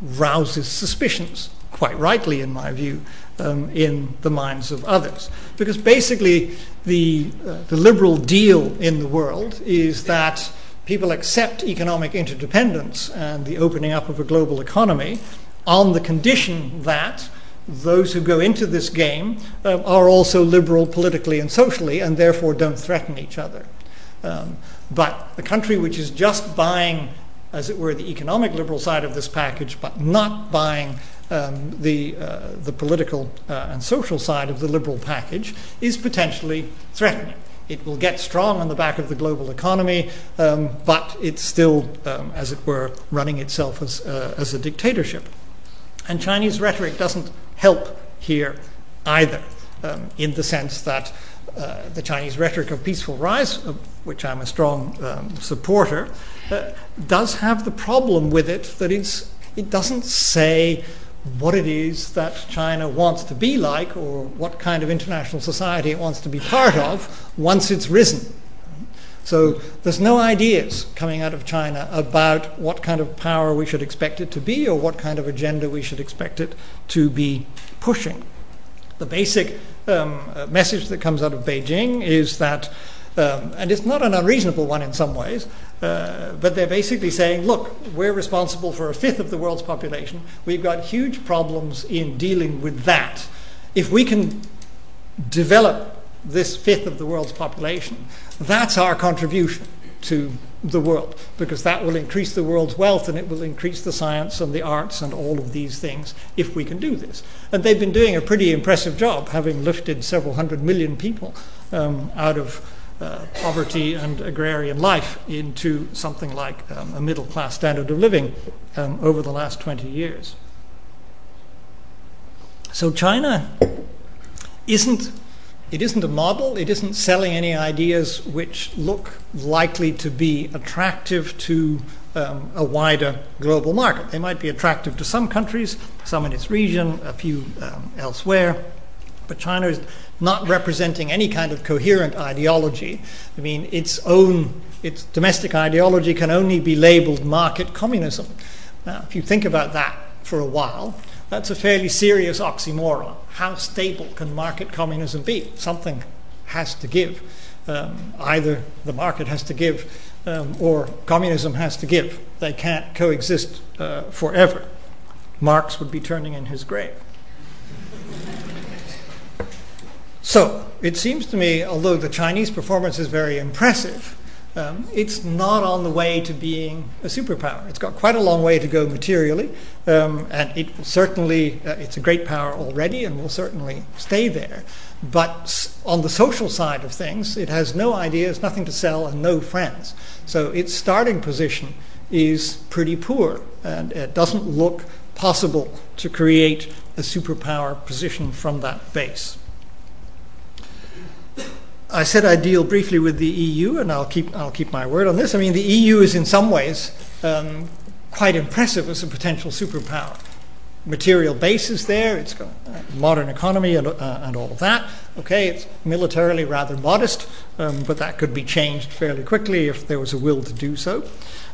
rouses suspicions, quite rightly, in my view, um, in the minds of others. Because basically, the, uh, the liberal deal in the world is that people accept economic interdependence and the opening up of a global economy on the condition that those who go into this game um, are also liberal politically and socially and therefore don't threaten each other. Um, but a country which is just buying, as it were, the economic liberal side of this package, but not buying the, uh, the political uh, and social side of the liberal package is potentially threatening. It will get strong on the back of the global economy, um, but it's still, um, as it were, running itself as, uh, as a dictatorship. And Chinese rhetoric doesn't help here either, um, in the sense that the Chinese rhetoric of peaceful rise, of which I'm a strong um, supporter, does have the problem with it that it's, it doesn't say what it is that China wants to be like or what kind of international society it wants to be part of once it's risen. So there's no ideas coming out of China about what kind of power we should expect it to be or what kind of agenda we should expect it to be pushing. The basic um, uh, message that comes out of Beijing is that, um, and it's not an unreasonable one in some ways, but they're basically saying, look, we're responsible for a fifth of the world's population. We've got huge problems in dealing with that. If we can develop this fifth of the world's population, that's our contribution to the world, because that will increase the world's wealth and it will increase the science and the arts and all of these things if we can do this. And they've been doing a pretty impressive job, having lifted several hundred million people um, out of uh, poverty and agrarian life into something like um, a middle class standard of living um, over the last 20 years. So China isn't it isn't a model, it isn't selling any ideas which look likely to be attractive to um, a wider global market. They might be attractive to some countries, some in its region, a few um, elsewhere, but China is not representing any kind of coherent ideology. I mean, its own, its domestic ideology can only be labeled market communism. Now, if you think about that for a while, that's a fairly serious oxymoron. How stable can market communism be? Something has to give. Um, either the market has to give um, or communism has to give. They can't coexist uh, forever. Marx would be turning in his grave. So, it seems to me, although the Chinese performance is very impressive, um, it's not on the way to being a superpower. It's got quite a long way to go materially, um, and it certainly, uh, it's a great power already and will certainly stay there. But on the social side of things, it has no ideas, nothing to sell, and no friends. So its starting position is pretty poor, and it doesn't look possible to create a superpower position from that base. I said I'd deal briefly with the EU, and I'll keep, I'll keep my word on this. I mean, the EU is in some ways um, quite impressive as a potential superpower. Material base is there, it's got a modern economy and, uh, and all of that. Okay, it's militarily rather modest, um, but that could be changed fairly quickly if there was a will to do so.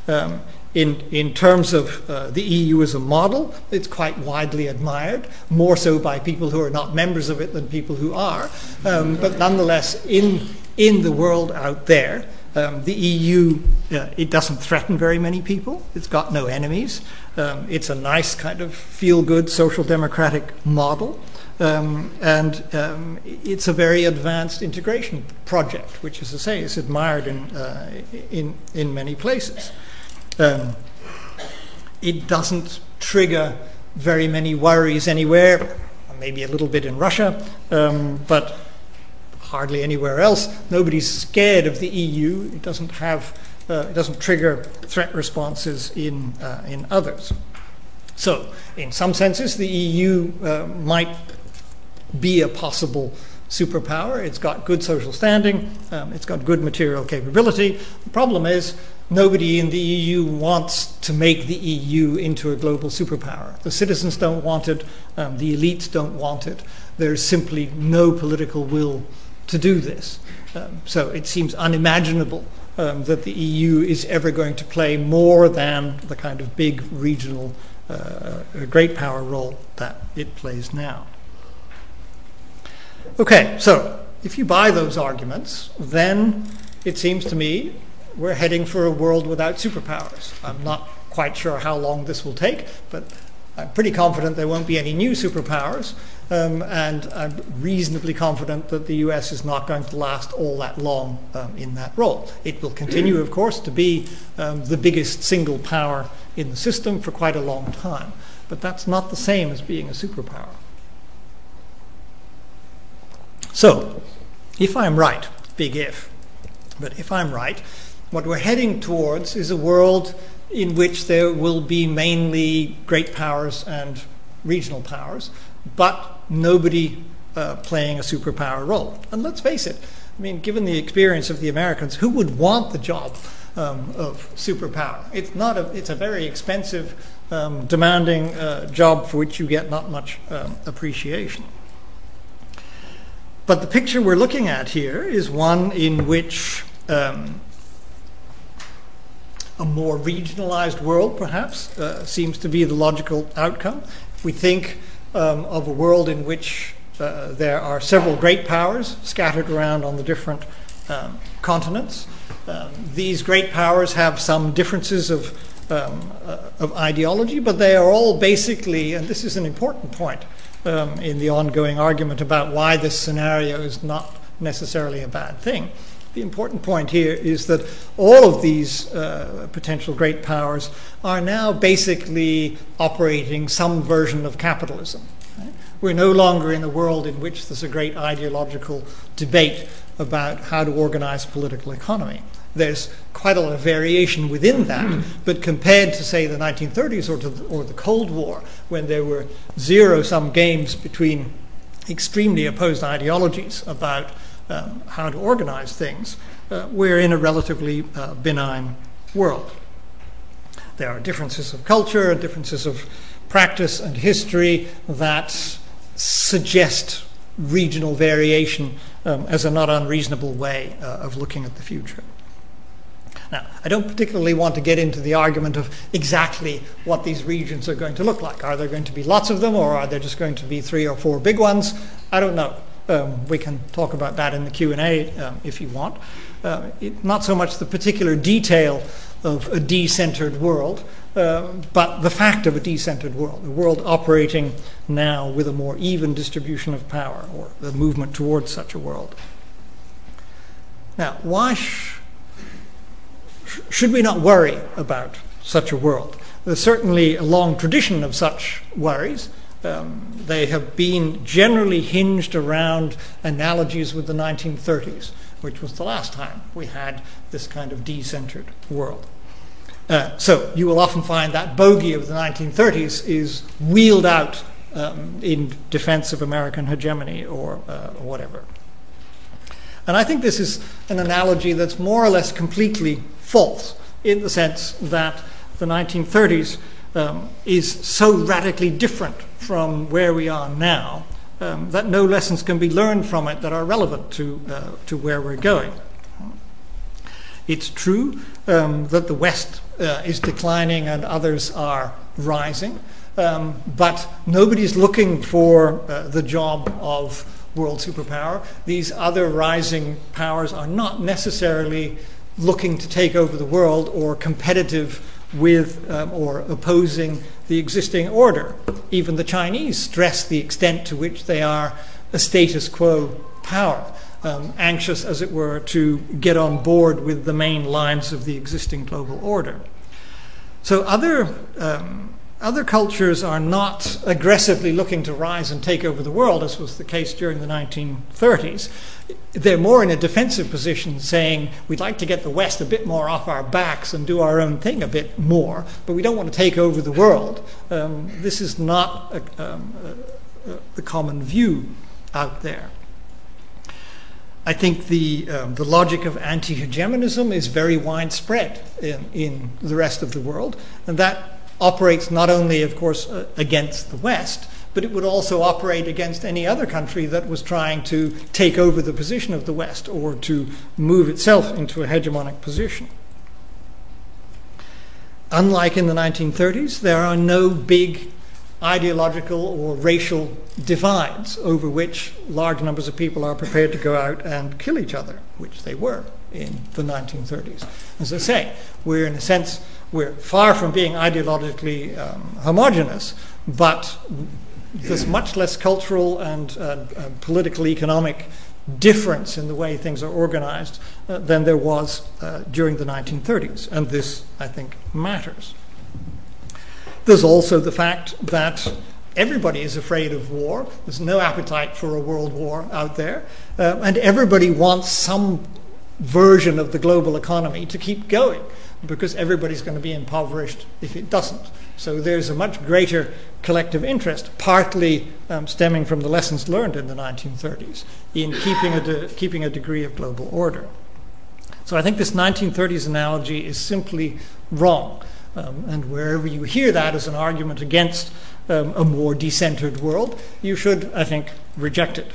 Um, in, terms of uh, the EU as a model, it's quite widely admired, more so by people who are not members of it than people who are. Um, but nonetheless, in, in the world out there, um, the EU, uh, it doesn't threaten very many people. It's got no enemies. Um, it's a nice kind of feel good social democratic model. Um, and um, it's a very advanced integration project, which, as I say, is admired in, uh, in, in many places. Um, it doesn't trigger very many worries anywhere, maybe a little bit in Russia, um, but hardly anywhere else. Nobody's scared of the EU. It doesn't have, uh, it doesn't trigger threat responses in uh, in others. So, in some senses, the EU uh, might be a possible superpower. It's got good social standing. Um, it's got good material capability. The problem is nobody in the EU wants to make the EU into a global superpower. The citizens don't want it, um, the elites don't want it. There's simply no political will to do this. Um, so it seems unimaginable um, that the EU is ever going to play more than the kind of big regional uh, great power role that it plays now. Okay, so if you buy those arguments, then it seems to me we're heading for a world without superpowers. I'm not quite sure how long this will take, but I'm pretty confident there won't be any new superpowers. Um, and I'm reasonably confident that the US is not going to last all that long um, in that role. It will continue, of course, to be um, the biggest single power in the system for quite a long time. But that's not the same as being a superpower. So, if I'm right, big if, but if I'm right, what we're heading towards is a world in which there will be mainly great powers and regional powers, but nobody uh, playing a superpower role. And let's face it, I mean, given the experience of the Americans, who would want the job um, of superpower? It's not a, it's a very expensive, um, demanding uh, job for which you get not much um, appreciation. But the picture we're looking at here is one in which um, a more regionalized world, perhaps, uh, seems to be the logical outcome. We think um, of a world in which uh, there are several great powers scattered around on the different um, continents. Um, these great powers have some differences of, um, uh, of ideology, but they are all basically, and this is an important point um, in the ongoing argument about why this scenario is not necessarily a bad thing the important point here is that all of these uh, potential great powers are now basically operating some version of capitalism. We're no longer in a world in which there's a great ideological debate about how to organize political economy. There's quite a lot of variation within that, but compared to, say, the 1930s or, the, or the Cold War, when there were zero sum games between extremely opposed ideologies about how to organize things, uh, we're in a relatively uh, benign world. There are differences of culture differences of practice and history that suggest regional variation um, as a not unreasonable way uh, of looking at the future. Now, I don't particularly want to get into the argument of exactly what these regions are going to look like. Are there going to be lots of them, or are there just going to be three or four big ones? I don't know. Um, we can talk about that in the Q&A um, if you want. Uh, it, not so much the particular detail of a decentered world, uh, but the fact of a decentered world, a world operating now with a more even distribution of power, or the movement towards such a world. Now, why sh- should we not worry about such a world? There's certainly a long tradition of such worries. Um, they have been generally hinged around analogies with the 1930s, which was the last time we had this kind of decentered world. Uh, so you will often find that bogey of the 1930s is wheeled out um, in defense of American hegemony or, uh, whatever. And I think this is an analogy that's more or less completely false in the sense that the 1930s um, is so radically different from where we are now um, that no lessons can be learned from it that are relevant to, uh, to where we're going. It's true um, that the West uh, is declining and others are rising, um, but nobody's looking for uh, the job of world superpower. These other rising powers are not necessarily looking to take over the world or competitive with um, or opposing the existing order. Even the Chinese stress the extent to which they are a status quo power, um, anxious, as it were, to get on board with the main lines of the existing global order. So other um, other cultures are not aggressively looking to rise and take over the world, as was the case during the 1930s. They're more in a defensive position, saying we'd like to get the West a bit more off our backs and do our own thing a bit more, but we don't want to take over the world. Um, this is not a, um, a, a, the common view out there. I think the, um, the logic of anti hegemonism is very widespread in, in the rest of the world, and that operates not only, of course, uh, against the West, but it would also operate against any other country that was trying to take over the position of the West or to move itself into a hegemonic position. Unlike in the 1930s, there are no big ideological or racial divides over which large numbers of people are prepared to go out and kill each other, which they were in the 1930s. As I say, we're in a sense we're far from being ideologically um, homogenous, but there's much less cultural and uh, uh, political economic difference in the way things are organized uh, than there was uh, during the 1930s. And this, I think, matters. There's also the fact that everybody is afraid of war. There's no appetite for a world war out there. Uh, and everybody wants some version of the global economy to keep going because everybody's going to be impoverished if it doesn't. So there's a much greater collective interest, partly um, stemming from the lessons learned in the 1930s, in keeping a, de- keeping a degree of global order. So I think this 1930s analogy is simply wrong. Um, and wherever you hear that as an argument against um, a more decentered world, you should, I think, reject it.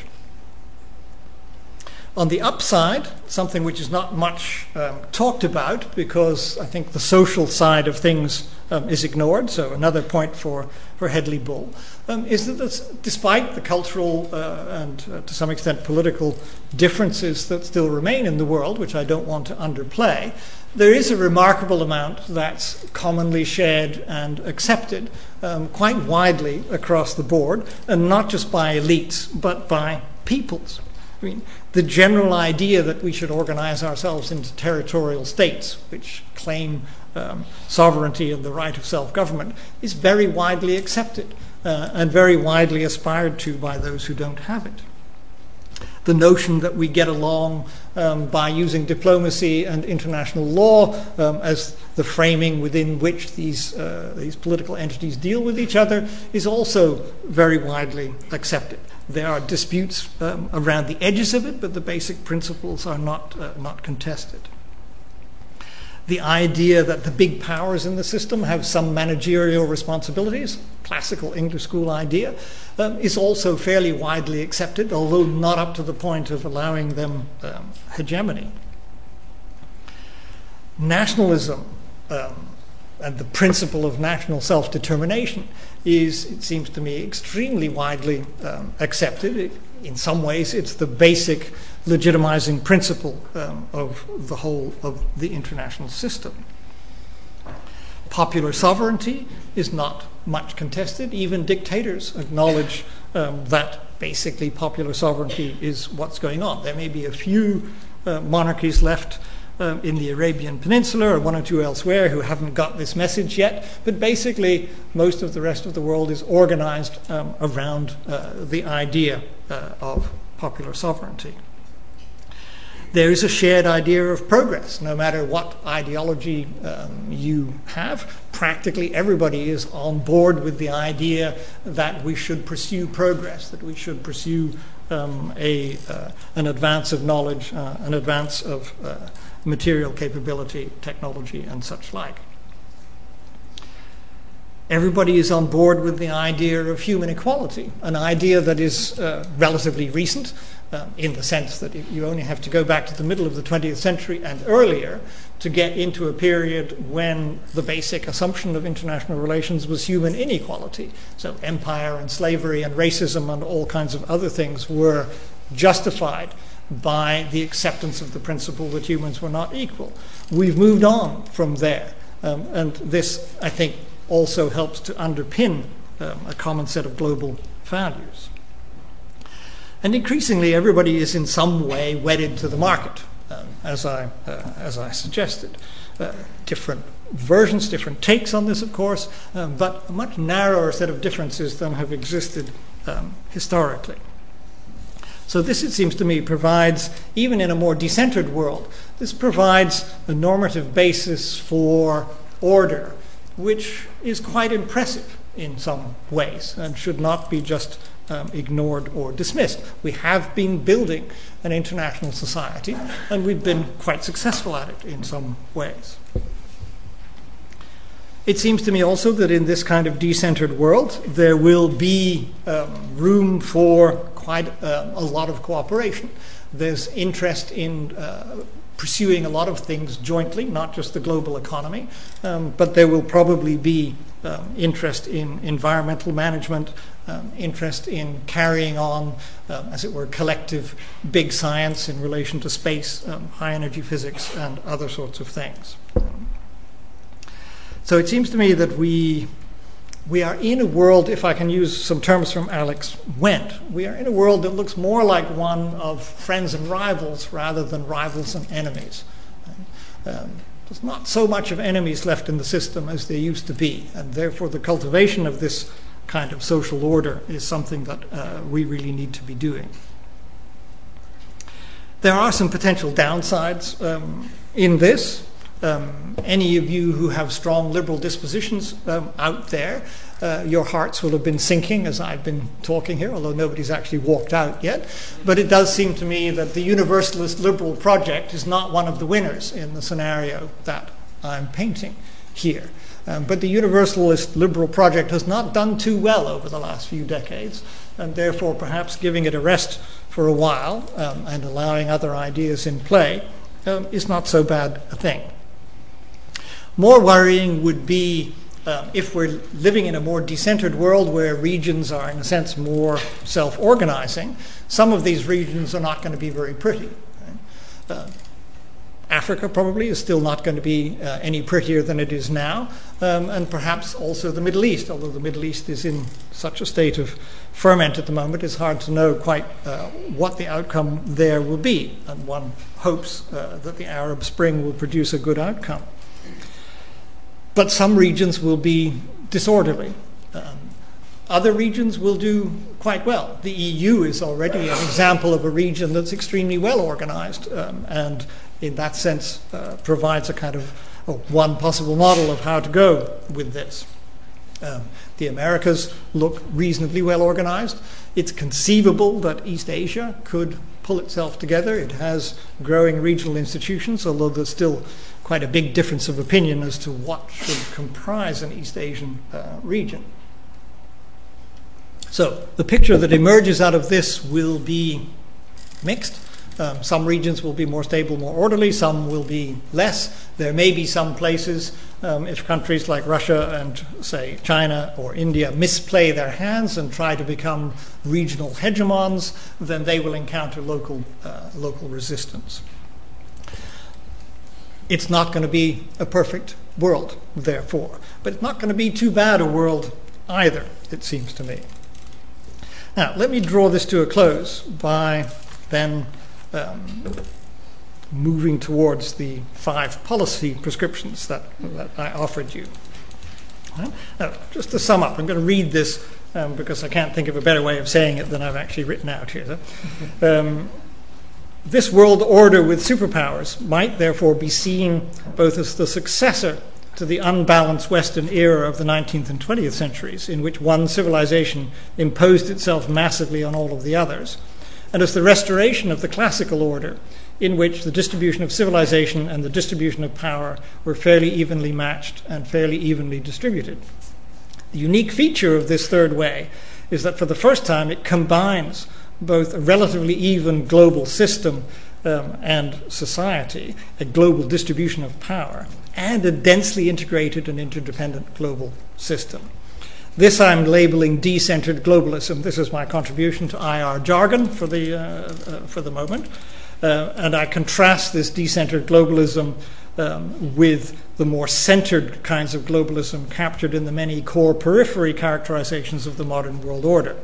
On the upside, something which is not much um, talked about because I think the social side of things um, is ignored, so another point for, for Hedley Bull, um, is that despite the cultural uh, and uh, to some extent political differences that still remain in the world, which I don't want to underplay, there is a remarkable amount that's commonly shared and accepted um, quite widely across the board, and not just by elites, but by peoples. I mean, the general idea that we should organize ourselves into territorial states, which claim um, sovereignty and the right of self government, is very widely accepted uh, and very widely aspired to by those who don't have it. The notion that we get along um, by using diplomacy and international law um, as the framing within which these, uh, these political entities deal with each other is also very widely accepted. There are disputes um, around the edges of it, but the basic principles are not, uh, not contested the idea that the big powers in the system have some managerial responsibilities, classical English school idea, um, is also fairly widely accepted, although not up to the point of allowing them um, hegemony. Nationalism um, and the principle of national self determination is, it seems to me, extremely widely um, accepted. It, in some ways, it's the basic legitimizing principle um, of the whole of the international system. Popular sovereignty is not much contested. Even dictators acknowledge um, that basically popular sovereignty is what's going on. There may be a few uh, monarchies left um, in the Arabian Peninsula or one or two elsewhere who haven't got this message yet, but basically most of the rest of the world is organized around uh, the idea uh, of popular sovereignty there is a shared idea of progress. No matter what ideology um, you have, practically everybody is on board with the idea that we should pursue progress, that we should pursue um, a, uh, an advance of knowledge, uh, an advance of uh, material capability, technology, and such like. Everybody is on board with the idea of human equality, an idea that is uh, relatively recent, uh, in the sense that you only have to go back to the middle of the 20th century and earlier to get into a period when the basic assumption of international relations was human inequality. So empire and slavery and racism and all kinds of other things were justified by the acceptance of the principle that humans were not equal. We've moved on from there. Um, and this, I think, also helps to underpin um, a common set of global values. And increasingly, everybody is in some way wedded to the market, um, as, I, uh, as I suggested. Uh, different versions, different takes on this, of course, um, but a much narrower set of differences than have existed um, historically. So, this, it seems to me, provides, even in a more decentered world, this provides a normative basis for order, which is quite impressive in some ways and should not be just um, ignored or dismissed. We have been building an international society, and we've been quite successful at it in some ways. It seems to me also that in this kind of decentered world, there will be um, room for quite uh, a lot of cooperation. There's interest in uh, pursuing a lot of things jointly, not just the global economy, um, but there will probably be interest in environmental management, um, interest in carrying on, um, as it were, collective big science in relation to space, um, high energy physics, and other sorts of things. So it seems to me that we we are in a world, if I can use some terms from Alex Wendt, we are in a world that looks more like one of friends and rivals rather than rivals and enemies. Um, there's not so much of enemies left in the system as there used to be, and therefore the cultivation of this kind of social order is something that uh, we really need to be doing. There are some potential downsides um, in this. Um, any of you who have strong liberal dispositions um, out there, uh, your hearts will have been sinking as I've been talking here, although nobody's actually walked out yet. But it does seem to me that the Universalist liberal project is not one of the winners in the scenario that I'm painting here. Um, but the Universalist liberal project has not done too well over the last few decades, and therefore perhaps giving it a rest for a while um, and allowing other ideas in play um, is not so bad a thing. More worrying would be if we're living in a more decentered world where regions are, in a sense, more self organizing, some of these regions are not going to be very pretty. Uh, Africa probably is still not going to be uh, any prettier than it is now, um, and perhaps also the Middle East, although the Middle East is in such a state of ferment at the moment, it's hard to know quite uh, what the outcome there will be, and one hopes uh, that the Arab Spring will produce a good outcome. But some regions will be disorderly. Um, other regions will do quite well. The EU is already an example of a region that's extremely well organized um, and, in that sense, uh, provides a kind of oh, one possible model of how to go with this. Um, the Americas look reasonably well organized. It's conceivable that East Asia could pull itself together. It has growing regional institutions, although there's still quite a big difference of opinion as to what should comprise an East Asian uh, region. So the picture that emerges out of this will be mixed. Um, some regions will be more stable, more orderly, some will be less. There may be some places, um, if countries like Russia and, say, China or India misplay their hands and try to become regional hegemons, then they will encounter local, uh, local resistance. It's not going to be a perfect world, therefore, but it's not going to be too bad a world either, it seems to me. Now, let me draw this to a close by then um, moving towards the five policy prescriptions that, that I offered you. Now, just to sum up, I'm going to read this um, because I can't think of a better way of saying it than I've actually written out here. Um, this world order with superpowers might therefore be seen both as the successor to the unbalanced Western era of the 19th and 20th centuries, in which one civilization imposed itself massively on all of the others, and as the restoration of the classical order, in which the distribution of civilization and the distribution of power were fairly evenly matched and fairly evenly distributed. The unique feature of this third way is that for the first time it combines both a relatively even global system um, and society, a global distribution of power, and a densely integrated and interdependent global system. This I'm labeling decentered globalism. This is my contribution to IR jargon for the, uh, uh, for the moment. Uh, and I contrast this decentered globalism um, with the more centered kinds of globalism captured in the many core periphery characterizations of the modern world order.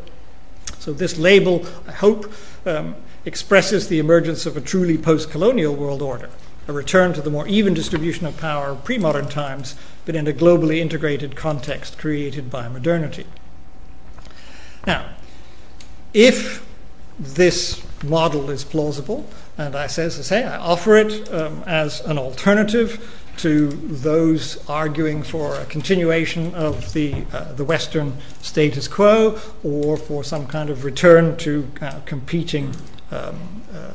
So, this label, I hope, um, expresses the emergence of a truly post colonial world order, a return to the more even distribution of power of pre modern times, but in a globally integrated context created by modernity. Now, if this model is plausible, and I say, as I say, I offer it um, as an alternative to those arguing for a continuation of the, uh, the Western status quo or for some kind of return to uh, competing um, uh,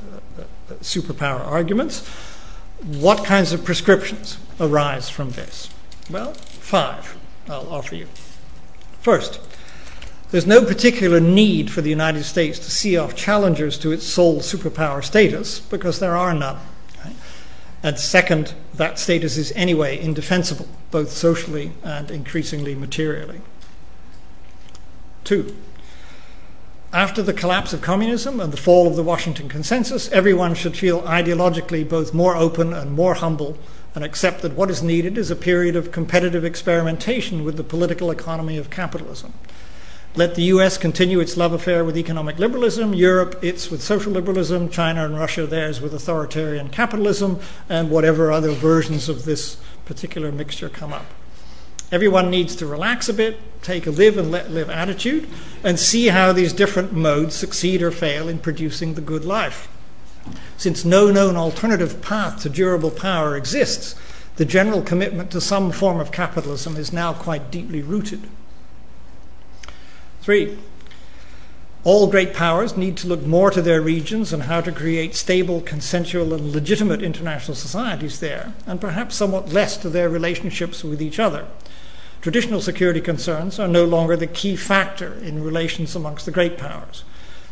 superpower arguments. What kinds of prescriptions arise from this? Well, five I'll offer you. First, there's no particular need for the United States to see off challengers to its sole superpower status because there are none. And second, that status is anyway indefensible, both socially and increasingly materially. Two, after the collapse of communism and the fall of the Washington Consensus, everyone should feel ideologically both more open and more humble and accept that what is needed is a period of competitive experimentation with the political economy of capitalism. Let the US continue its love affair with economic liberalism, Europe its with social liberalism, China and Russia theirs with authoritarian capitalism, and whatever other versions of this particular mixture come up. Everyone needs to relax a bit, take a live and let live attitude, and see how these different modes succeed or fail in producing the good life. Since no known alternative path to durable power exists, the general commitment to some form of capitalism is now quite deeply rooted. Three, all great powers need to look more to their regions and how to create stable, consensual, and legitimate international societies there, and perhaps somewhat less to their relationships with each other traditional security concerns are no longer the key factor in relations amongst the great powers.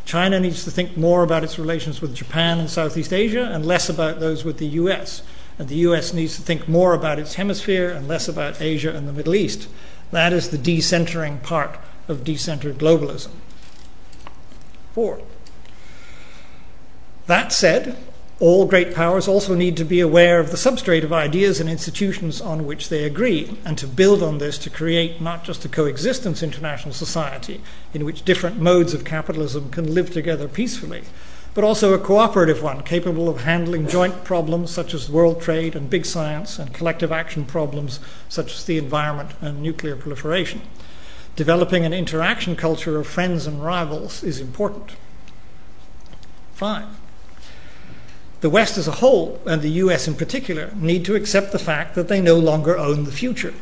China needs to think more about its relations with Japan and Southeast Asia and less about those with the US. And the US needs to think more about its hemisphere and less about Asia and the Middle East. That is the decentering part of decentered globalism. Four. That said, all great powers also need to be aware of the substrate of ideas and institutions on which they agree, and to build on this to create not just a coexistence international society in which different modes of capitalism can live together peacefully, but also a cooperative one capable of handling joint problems such as world trade and big science and collective action problems such as the environment and nuclear proliferation. Developing an interaction culture of friends and rivals is important. Five, the West as a whole, and the US in particular, need to accept the fact that they no longer own the future.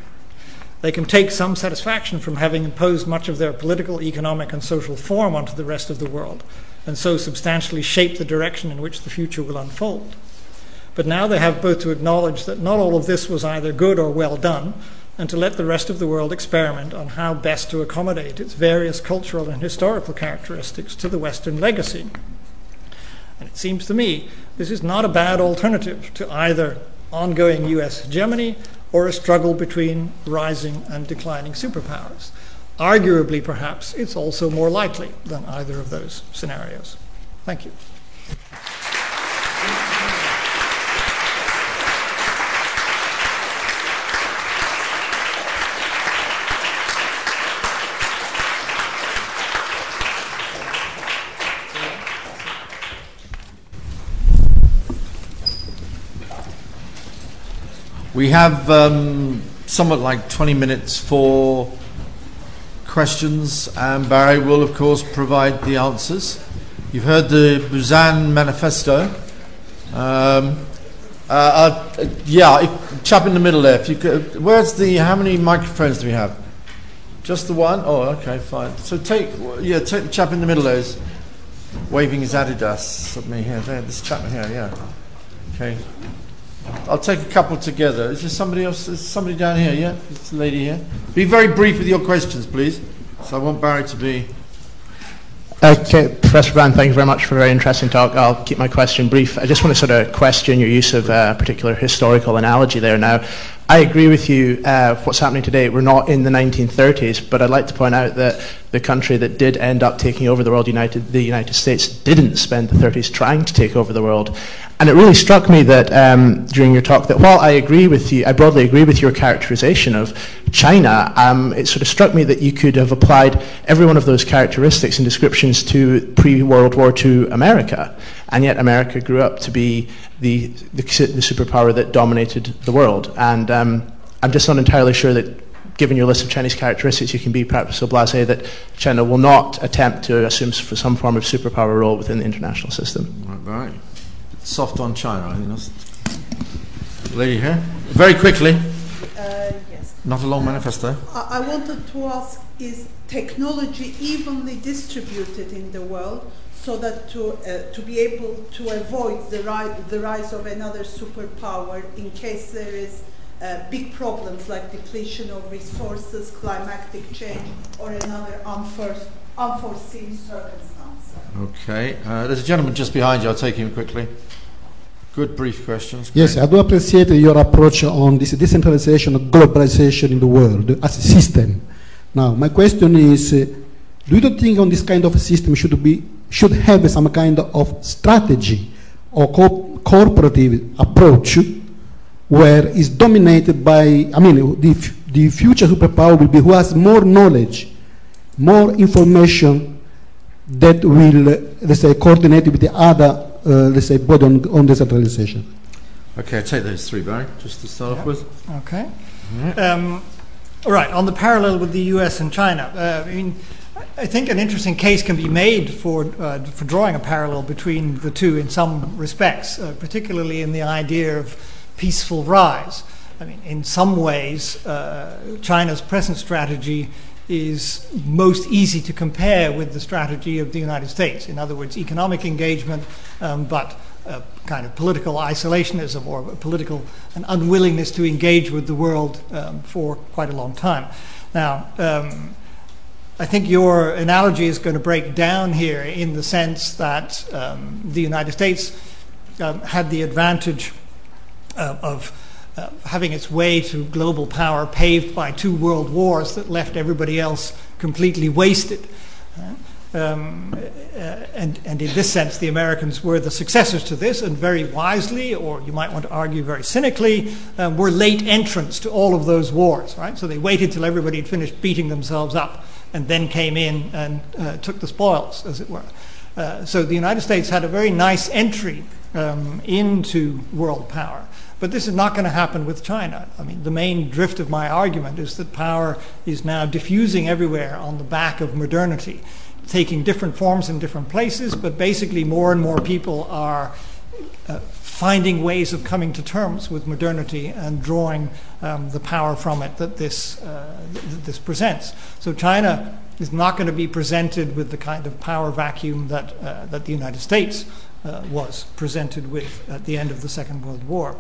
They can take some satisfaction from having imposed much of their political, economic, and social form onto the rest of the world, and so substantially shape the direction in which the future will unfold. But now they have both to acknowledge that not all of this was either good or well done, and to let the rest of the world experiment on how best to accommodate its various cultural and historical characteristics to the Western legacy. And it seems to me this is not a bad alternative to either ongoing US hegemony or a struggle between rising and declining superpowers. Arguably, perhaps, it's also more likely than either of those scenarios. Thank you. We have um, somewhat like 20 minutes for questions, and Barry will, of course, provide the answers. You've heard the Buzan Manifesto. Um, uh, uh, yeah, if, chap in the middle there. If you could, where's the? How many microphones do we have? Just the one? Oh, okay, fine. So take, yeah, take the chap in the middle there. Is waving his Adidas at me here. There, this chap here, yeah. Okay. I'll take a couple together. Is there somebody else? Is somebody down here? Yeah, this lady here. Be very brief with your questions, please. So I want Barry to be. Okay, Professor Brand, thank you very much for a very interesting talk. I'll keep my question brief. I just want to sort of question your use of a particular historical analogy there. Now, I agree with you. Uh, what's happening today? We're not in the 1930s, but I'd like to point out that the country that did end up taking over the world, United, the United States, didn't spend the 30s trying to take over the world. And it really struck me that um, during your talk that while I agree with you, I broadly agree with your characterization of China, um, it sort of struck me that you could have applied every one of those characteristics and descriptions to pre-World War II America. And yet America grew up to be the, the, the superpower that dominated the world. And um, I'm just not entirely sure that given your list of Chinese characteristics, you can be perhaps so blasé that China will not attempt to assume some form of superpower role within the international system. Right soft on China. I think lady here. Very quickly. Uh, yes. Not a long manifesto. I, I wanted to ask: Is technology evenly distributed in the world? so that to, uh, to be able to avoid the, ri- the rise of another superpower in case there is uh, big problems like depletion of resources, climatic change, or another unforeseen circumstance. Okay, uh, there's a gentleman just behind you. I'll take him quickly. Good brief questions. Yes, I do appreciate your approach on this decentralization of globalization in the world as a system. Now, my question is, uh, do you think on this kind of system should be should have some kind of strategy or co- cooperative approach where is dominated by, I mean, the, the future superpower will be who has more knowledge, more information that will, uh, let's say, coordinate with the other uh, let's say, body on, on decentralization. Okay, I'll take those three, Barry, just to start yeah. off with. Okay. Um, all right, on the parallel with the US and China, uh, I mean, I think an interesting case can be made for, uh, for drawing a parallel between the two in some respects, uh, particularly in the idea of peaceful rise. I mean, in some ways, uh, China's present strategy is most easy to compare with the strategy of the United States. In other words, economic engagement, um, but a kind of political isolationism or political an unwillingness to engage with the world um, for quite a long time. Now, um, I think your analogy is going to break down here in the sense that um, the United States um, had the advantage uh, of uh, having its way to global power paved by two world wars that left everybody else completely wasted. Uh, um, uh, and, and in this sense, the Americans were the successors to this, and very wisely, or you might want to argue very cynically, um, were late entrants to all of those wars, right? So they waited till everybody had finished beating themselves up and then came in and uh, took the spoils, as it were. Uh, so the United States had a very nice entry um, into world power. But this is not going to happen with China. I mean, the main drift of my argument is that power is now diffusing everywhere on the back of modernity, taking different forms in different places, but basically more and more people are uh, finding ways of coming to terms with modernity and drawing um, the power from it that this, uh, that this presents. So China is not going to be presented with the kind of power vacuum that, uh, that the United States uh, was presented with at the end of the Second World War.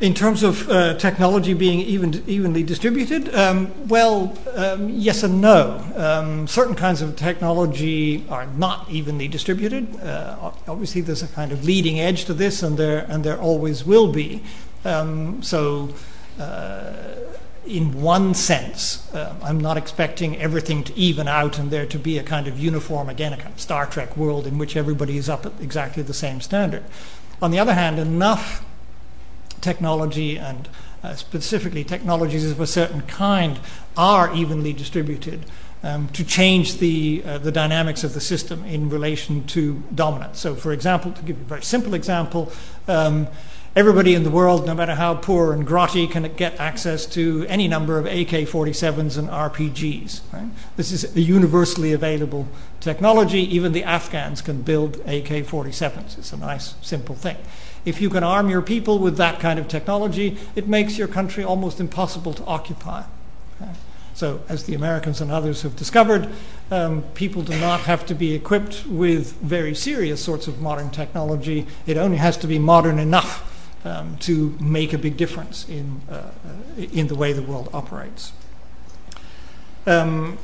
In terms of uh, technology being even, evenly distributed, um, well, um, yes and no. Um, certain kinds of technology are not evenly distributed. Uh, obviously, there's a kind of leading edge to this, and there and there always will be. Um, so, uh, in one sense, uh, I'm not expecting everything to even out and there to be a kind of uniform, again, a kind of Star Trek world in which everybody is up at exactly the same standard. On the other hand, enough technology and uh, specifically technologies of a certain kind are evenly distributed um, to change the, uh, the dynamics of the system in relation to dominance. So, for example, to give you a very simple example, um, everybody in the world, no matter how poor and grotty, can get access to any number of AK 47s and RPGs. Right? This is a universally available technology. Even the Afghans can build AK 47s. It's a nice, simple thing. If you can arm your people with that kind of technology, it makes your country almost impossible to occupy. Okay? So, as the Americans and others have discovered, um, people do not have to be equipped with very serious sorts of modern technology. It only has to be modern enough um, to make a big difference in, uh, in the way the world operates. Um,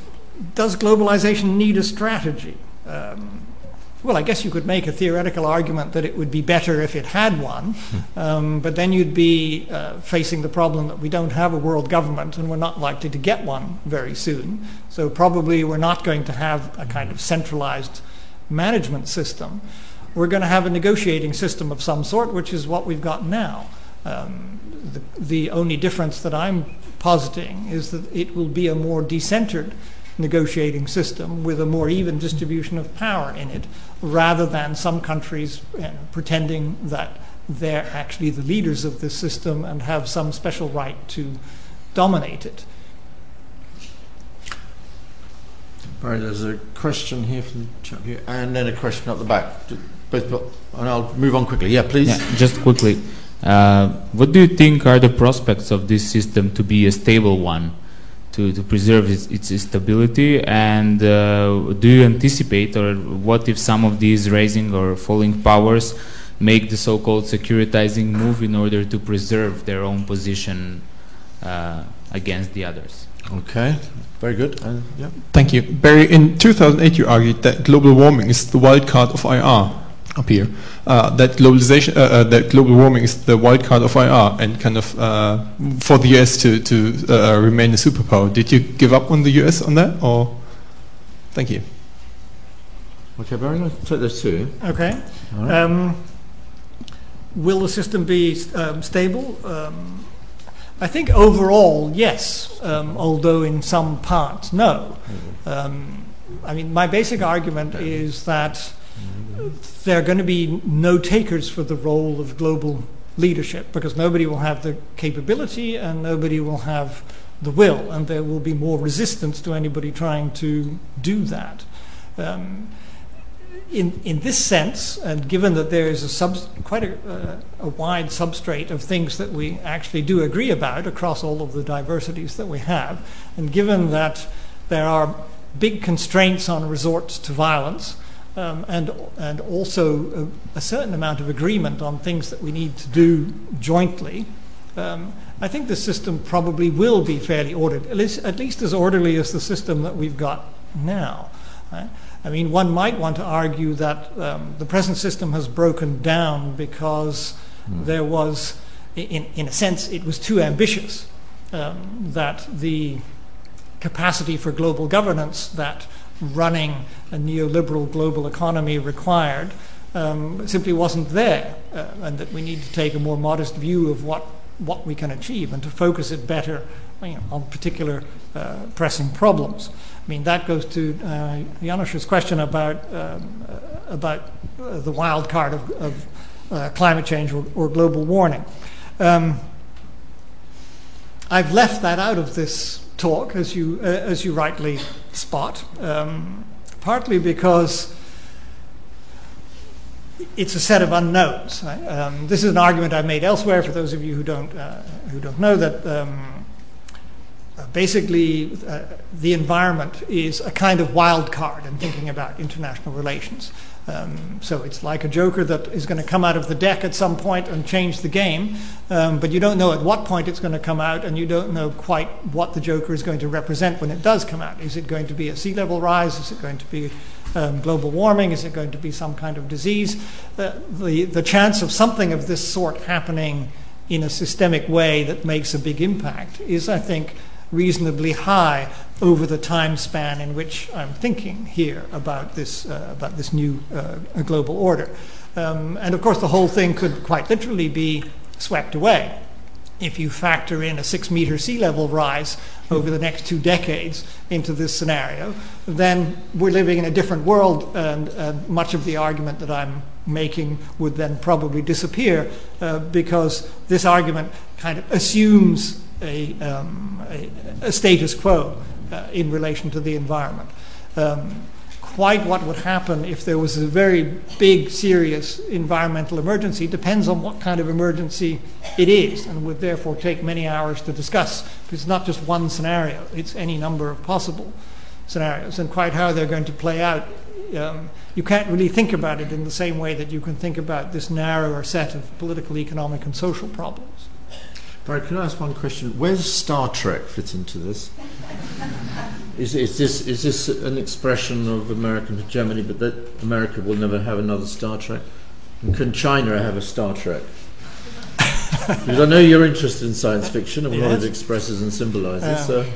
does globalization need a strategy? Um, well, I guess you could make a theoretical argument that it would be better if it had one, hmm. um, but then you'd be uh, facing the problem that we don't have a world government and we're not likely to get one very soon. So, probably we're not going to have a kind of centralized management system. We're going to have a negotiating system of some sort, which is what we've got now. Um, the, the only difference that I'm positing is that it will be a more decentered negotiating system with a more even distribution of power in it, rather than some countries you uh, know, pretending that they're actually the leaders of this system and have some special right to dominate it. All right, there's a question here from the here, and then a question up the back. Both, and I'll move on quickly. Yeah, please. Yeah, just quickly. Uh, what do you think are the prospects of this system to be a stable one? To, to preserve its, its stability? And uh, do you anticipate, or what if some of these rising or falling powers make the so-called securitizing move in order to preserve their own position uh, against the others? Okay, very good. Uh, yeah. Thank you. Barry, in 2008 you argued that global warming is the wild card of IR up here. Uh, that globalization, uh, uh, that global warming is the wild card of IR, and kind of uh, for the US to to uh, remain a superpower. Did you give up on the US on that, or? Thank you. Okay, Barry, let's take those two. Okay. Right. Um, will the system be um, stable? Um, I think overall, yes, um, although in some parts, no. Mm-hmm. Um, I mean, my basic argument is that there are going to be no takers for the role of global leadership because nobody will have the capability and nobody will have the will, and there will be more resistance to anybody trying to do that. Um, in, in this sense, and given that there is a sub, quite a, uh, a, wide substrate of things that we actually do agree about across all of the diversities that we have, and given that there are big constraints on resorts to violence, um, and, and also a, a, certain amount of agreement on things that we need to do jointly, um, I think the system probably will be fairly ordered, at least, at least as orderly as the system that we've got now. Right? I mean, one might want to argue that um, the present system has broken down because mm. there was, in, in a sense, it was too ambitious. Um, that the capacity for global governance that running a neoliberal global economy required um, simply wasn't there, uh, and that we need to take a more modest view of what, what we can achieve and to focus it better you know, on particular uh, pressing problems. I mean, that goes to uh, Janos's question about, um, uh, about uh, the wild card of, of uh, climate change or, or global warming. Um, I've left that out of this talk, as you, uh, as you rightly spot, um, partly because it's a set of unknowns. Um, this is an argument I've made elsewhere. For those of you who don't uh, who don't know that, um, basically uh, the environment is a kind of wild card in thinking about international relations. Um, so it's like a joker that is going to come out of the deck at some point and change the game, um, but you don't know at what point it's going to come out, and you don't know quite what the joker is going to represent when it does come out. Is it going to be a sea level rise? Is it going to be um, global warming? Is it going to be some kind of disease? Uh, the, the chance of something of this sort happening in a systemic way that makes a big impact is, I think, reasonably high over the time span in which I'm thinking here about this, uh, about this new uh, global order. Um, and of course, the whole thing could quite literally be swept away. If you factor in a six meter sea level rise over the next two decades into this scenario, then we're living in a different world, and uh, much of the argument that I'm making would then probably disappear uh, because this argument kind of assumes a, um, a, a status quo uh, in relation to the environment. Um, quite what would happen if there was a very big, serious environmental emergency depends on what kind of emergency it is and would therefore take many hours to discuss. Because it's not just one scenario, it's any number of possible scenarios. And quite how they're going to play out, um, you can't really think about it in the same way that you can think about this narrower set of political, economic, and social problems. Barry, can I ask one question? Where does Star Trek fit into this? Is, is, this, is this an expression of American hegemony, but that America will never have another Star Trek? And can China have a Star Trek? because I know you're interested in science fiction and yes. what it expresses and symbolises. Um, so.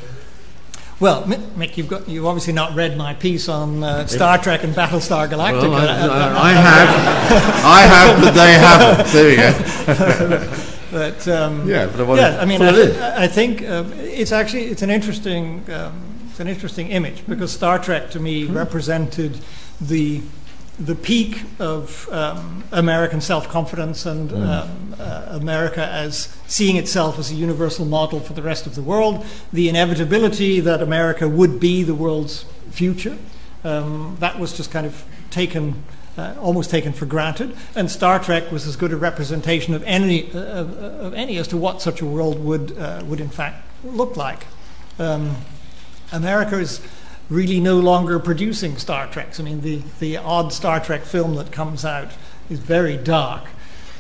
Well, Mick, you've, got, you've obviously not read my piece on uh, Star Trek and Battlestar Galactica. Well, I, I, I have. I have, but they haven't. There you go. But um, yeah, but I yeah, I mean, I, I, think uh, it's actually it's an interesting um, it's an interesting image because Star Trek to me mm-hmm. represented the the peak of um, American self-confidence and mm. um, uh, America as seeing itself as a universal model for the rest of the world, the inevitability that America would be the world's future. Um, that was just kind of taken uh, almost taken for granted. And Star Trek was as good a representation of any, uh, of any as to what such a world would, uh, would in fact look like. Um, America is really no longer producing Star Treks. I mean, the, the odd Star Trek film that comes out is very dark.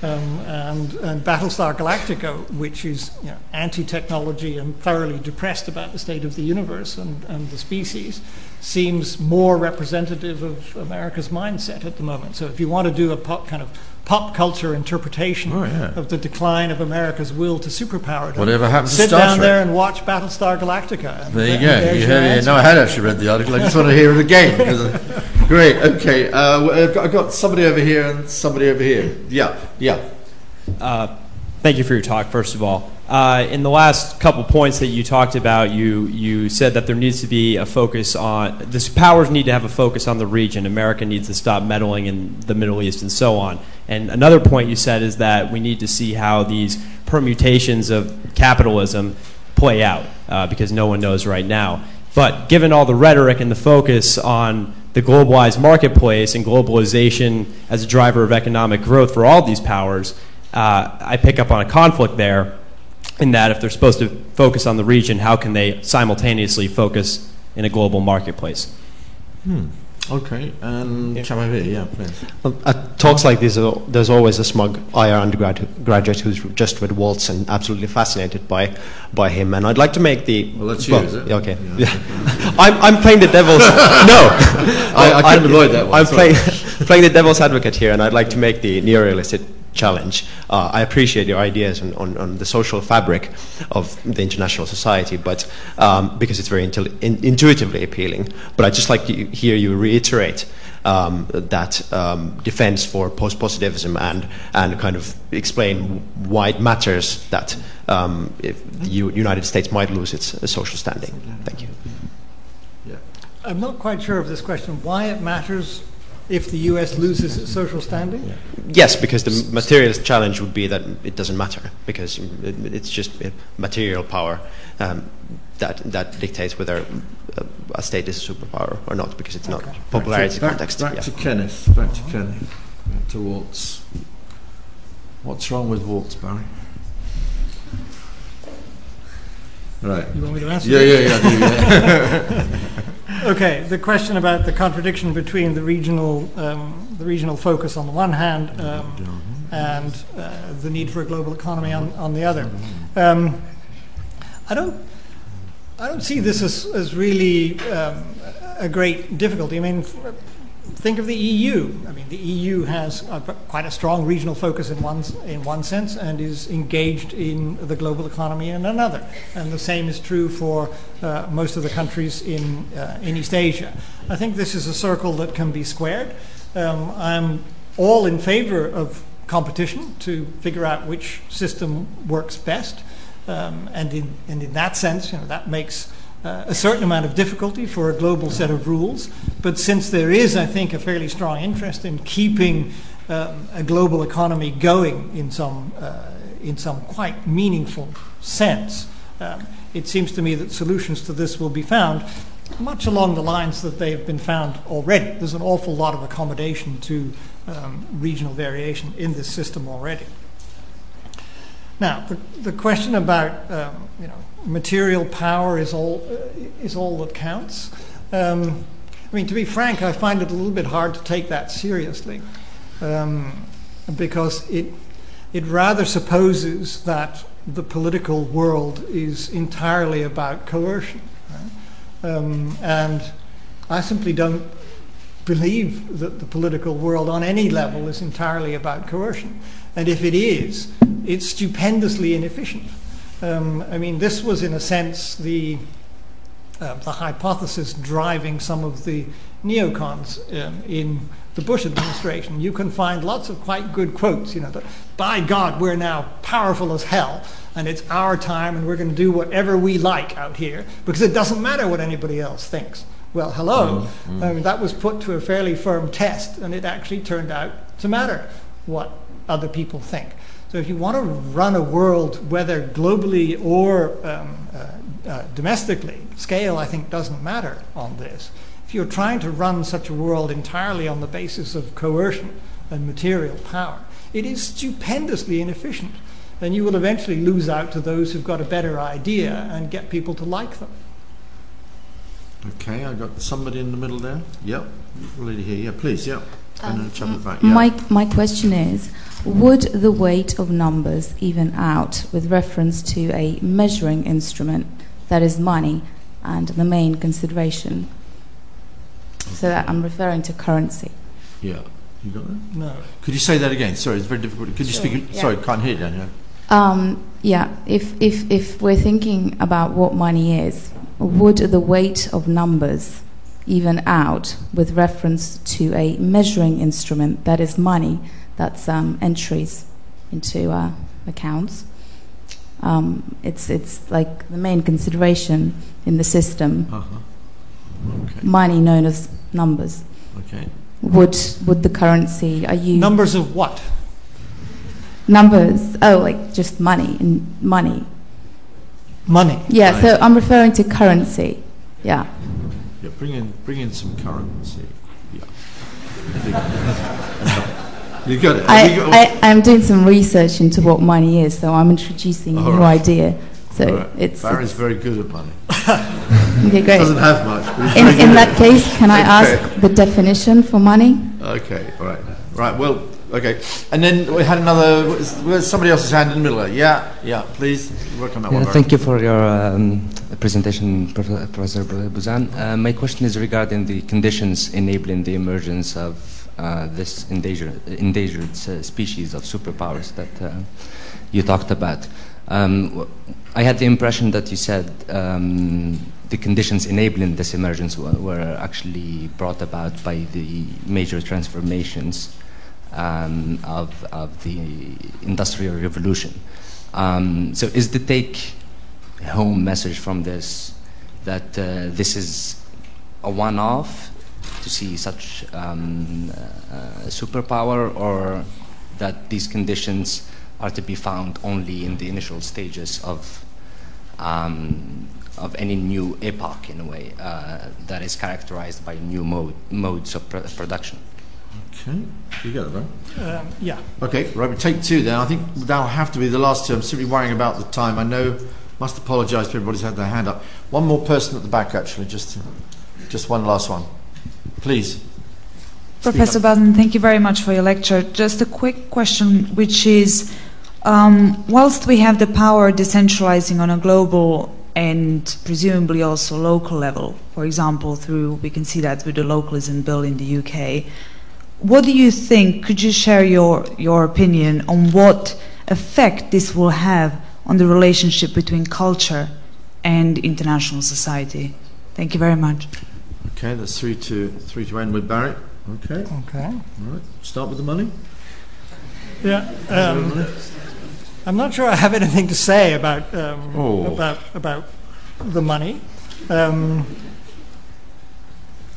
Um, and, and, Battlestar Galactica, which is you know, anti technology and thoroughly depressed about the state of the universe and, and the species, seems more representative of America's mindset at the moment. So if you want to do a pop, kind of pop culture interpretation oh, yeah. of the decline of America's will to superpower, whatever happens sit to Star down Trek. there and watch Battlestar Galactica. There you go. You heard it. No, I had actually read the article. I just want to hear it again. Uh, great. Okay. Uh, I've got somebody over here and somebody over here. Yeah. Yeah. Uh, thank you for your talk, first of all. Uh, in the last couple points that you talked about, you, you said that there needs to be a focus on, the powers need to have a focus on the region. America needs to stop meddling in the Middle East and so on. And another point you said is that we need to see how these permutations of capitalism play out, uh, because no one knows right now. But given all the rhetoric and the focus on the globalized marketplace and globalization as a driver of economic growth for all these powers, I pick up on a conflict there in that if they're supposed to focus on the region, how can they simultaneously focus in a global marketplace? Hmm. Okay, and yeah. Chamavi, yeah, please. Well, at talks like this, uh, there's always a smug IR undergraduate who's just read Waltz and absolutely fascinated by by him. And I'd like to make the. Well, that's well, you, is it? Okay. Yeah. I'm, I'm playing the devil's. no! I, I couldn't avoid that one. I'm playing, playing the devil's advocate here, and I'd like to make the neorealistic challenge. Uh, I appreciate your ideas on, on, on, the social fabric of the international society, but um, because it's very in, intuitively appealing. But I'd just like to hear you reiterate um, that um, defense for post-positivism and and kind of explain why it matters that um, the U- United States might lose its social standing. Thank you. Yeah. I'm not quite sure of this question. Why it matters if the US loses its social standing? Yeah. Yes, because the materialist challenge would be that it doesn't matter because it's just material power um, that that dictates whether a state is a superpower or not because it's okay. not popularity back to, context. Back, yeah. to Kenneth. Back to Kenneth. Back to Waltz. What's wrong with Waltz, Barry? Right. You want me to answer? Yeah, yeah, yeah. Yeah. okay. The question about the contradiction between the regional, um, the regional focus on the one hand, um, and uh, the need for a global economy on, on the other. Um, I don't, I don't see this as, as really um, a great difficulty. I mean, think of the EU. I mean, the EU has a, quite a strong regional focus in one, in one sense and is engaged in the global economy in another. And the same is true for uh, most of the countries in, uh, in East Asia. I think this is a circle that can be squared. Um, I'm all in favor of competition to figure out which system works best. Um, and, in, and in that sense, you know, that makes a certain amount of difficulty for a global set of rules. But since there is, I think, a fairly strong interest in keeping um, a global economy going in some, uh, in some quite meaningful sense, um, it seems to me that solutions to this will be found much along the lines that they've been found already. There's an awful lot of accommodation to um, regional variation in this system already. Now, the, question about um, you know material power is all uh, is all that counts. Um, I mean, to be frank, I find it a little bit hard to take that seriously um, because it it rather supposes that the political world is entirely about coercion, um, and I simply don't believe that the political world on any level is entirely about coercion. And if it is, it's stupendously inefficient. Um, I mean, this was, in a sense, the uh, the hypothesis driving some of the neocons um, in the Bush administration. You can find lots of quite good quotes, you know, that by God, we're now powerful as hell, and it's our time, and we're going to do whatever we like out here because it doesn't matter what anybody else thinks. Well, hello. I mean, that was put to a fairly firm test, and it actually turned out to matter what other people think. So if you want to run a world, whether globally or um, uh, uh, domestically, scale I think doesn't matter on this. If you're trying to run such a world entirely on the basis of coercion and material power, it is stupendously inefficient. And you will eventually lose out to those who've got a better idea and get people to like them. Okay, I got somebody in the middle there. Yep, lady here. Yeah, please. Yep. Um, yeah. my, my question is Would the weight of numbers even out with reference to a measuring instrument that is money and the main consideration? So that I'm referring to currency. Yeah. You got that? No. Could you say that again? Sorry, it's very difficult. Could you sure, speak? Yeah. Sorry, can't hear you, Daniel. Um, yeah, if, if, if we're thinking about what money is, would the weight of numbers even out with reference to a measuring instrument that is money, that's um, entries into uh, accounts. Um, it's, it's like the main consideration in the system. Uh-huh. Okay. Money known as numbers. Okay. Would, would the currency, are you. Numbers of what? Numbers, oh, like just money, and money. Money. Yeah, right. so I'm referring to currency. Yeah. Yeah, bring in, bring in some currency. Yeah. you got it. I, got I, I'm doing some research into what money is, so I'm introducing a new right. idea. So right. it's Barry's very good at money. okay, great. Doesn't have much. in in that case, can I okay. ask the definition for money? Okay, all right, right. Well, okay. And then we had another. Was Somebody else's hand in the middle. There. Yeah, yeah. Please work on that yeah, one. Thank you for your um, presentation, Professor Buzan. Uh, my question is regarding the conditions enabling the emergence of this endangered, endangered uh, species of superpowers that uh, you talked about. Um, I had the impression that you said um, the conditions enabling this emergence were, actually brought about by the major transformations um, of, of the Industrial Revolution. Um, so, is the take home message from this that uh, this is a one-off to see such um, uh, superpower, or that these conditions are to be found only in the initial stages of um, of any new epoch, in a way, uh, that is characterized by new mode, modes of pr- production. Okay, you got it, right? Um, yeah. Okay, right, we take two then. I think that'll have to be the last two. I'm simply worrying about the time. I know, must apologise to everybody who's had their hand up. One more person at the back, actually, just, just one last one. Please. Professor Baden, thank you very much for your lecture. Just a quick question, which is um, whilst we have the power decentralizing on a global and presumably also local level, for example, through we can see that with the localism bill in the UK. What do you think? Could you share your, your opinion on what effect this will have on the relationship between culture and international society? Thank you very much. Okay, that's three to three to end with Barrett. Okay. Okay. All right. Start with the money. Yeah. Um, I'm not sure I have anything to say about um, Oh. about about the money. Um,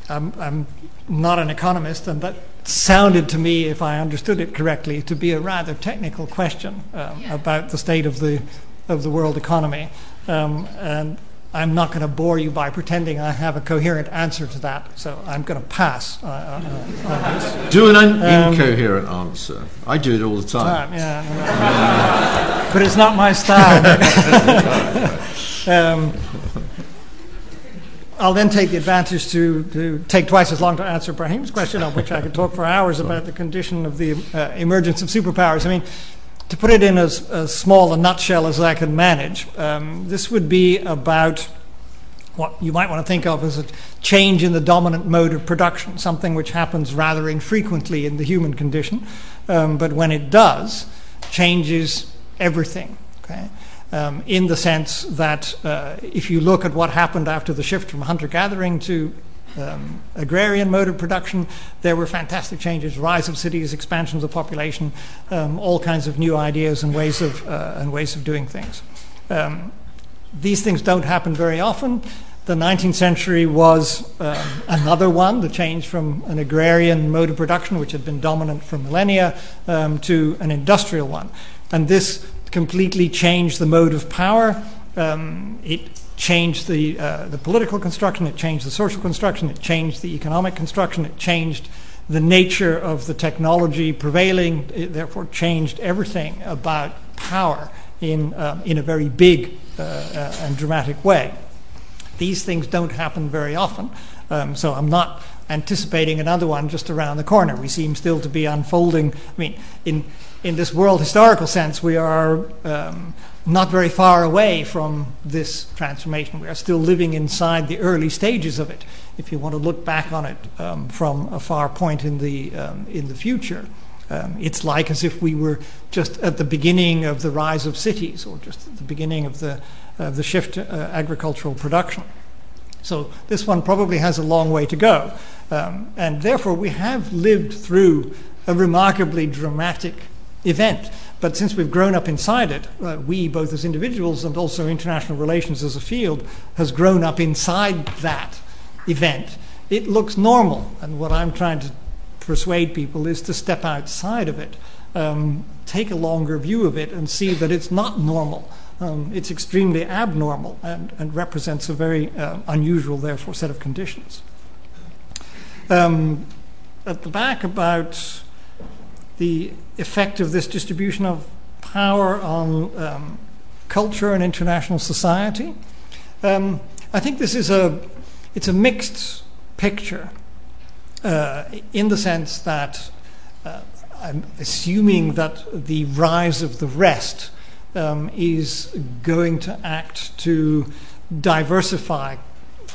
I'm, I'm not an economist, and that sounded to me, if I understood it correctly, to be a rather technical question um, about the state of the of the world economy. Um, and I'm not going to bore you by pretending I have a coherent answer to that, so I'm going to pass uh, uh, on this. Do an Um, incoherent answer. I do it all the time. Time, yeah. but it's not my style. um, I'll then take the advantage to, to take twice as long to answer Brahim's question, on which I could talk for hours about the condition of the uh, emergence of superpowers. I mean, to put it in as, as small a nutshell as I can manage, um, this would be about what you might want to think of as a change in the dominant mode of production, something which happens rather infrequently in the human condition, um, but when it does, changes everything. Okay? Um, in the sense that uh, if you look at what happened after the shift from hunter gathering to um, agrarian mode of production, there were fantastic changes rise of cities, expansions of population, um, all kinds of new ideas and ways of, uh, and ways of doing things. Um, these things don't happen very often. The 19th century was um, another one, the change from an agrarian mode of production, which had been dominant for millennia, um, to an industrial one. And this completely changed the mode of power. Um, it changed the, uh, the political construction, it changed the social construction, it changed the economic construction, it changed the nature of the technology prevailing, it therefore changed everything about power in, um, in a very big uh, uh, and dramatic way. These things don't happen very often, um, so I'm not anticipating another one just around the corner. We seem still to be unfolding. I mean, in in this world historical sense, we are um, not very far away from this transformation. We are still living inside the early stages of it. If you want to look back on it um, from a far point in the um, in the future, um, it's like as if we were just at the beginning of the rise of cities, or just at the beginning of the of the shift to uh, agricultural production. So this one probably has a long way to go, um, and therefore we have lived through a remarkably dramatic event. But since we've grown up inside it, uh, we, both as individuals and also international relations as a field, has grown up inside that event. It looks normal, and what I'm trying to persuade people is to step outside of it, um, take a longer view of it, and see that it's not normal. Um, it's extremely abnormal and, and represents a very uh, unusual, therefore, set of conditions. Um, at the back, about the effect of this distribution of power on um, culture and international society. Um, I think this is a it's a mixed picture uh, in the sense that uh, I'm assuming that the rise of the rest um, is going to act to diversify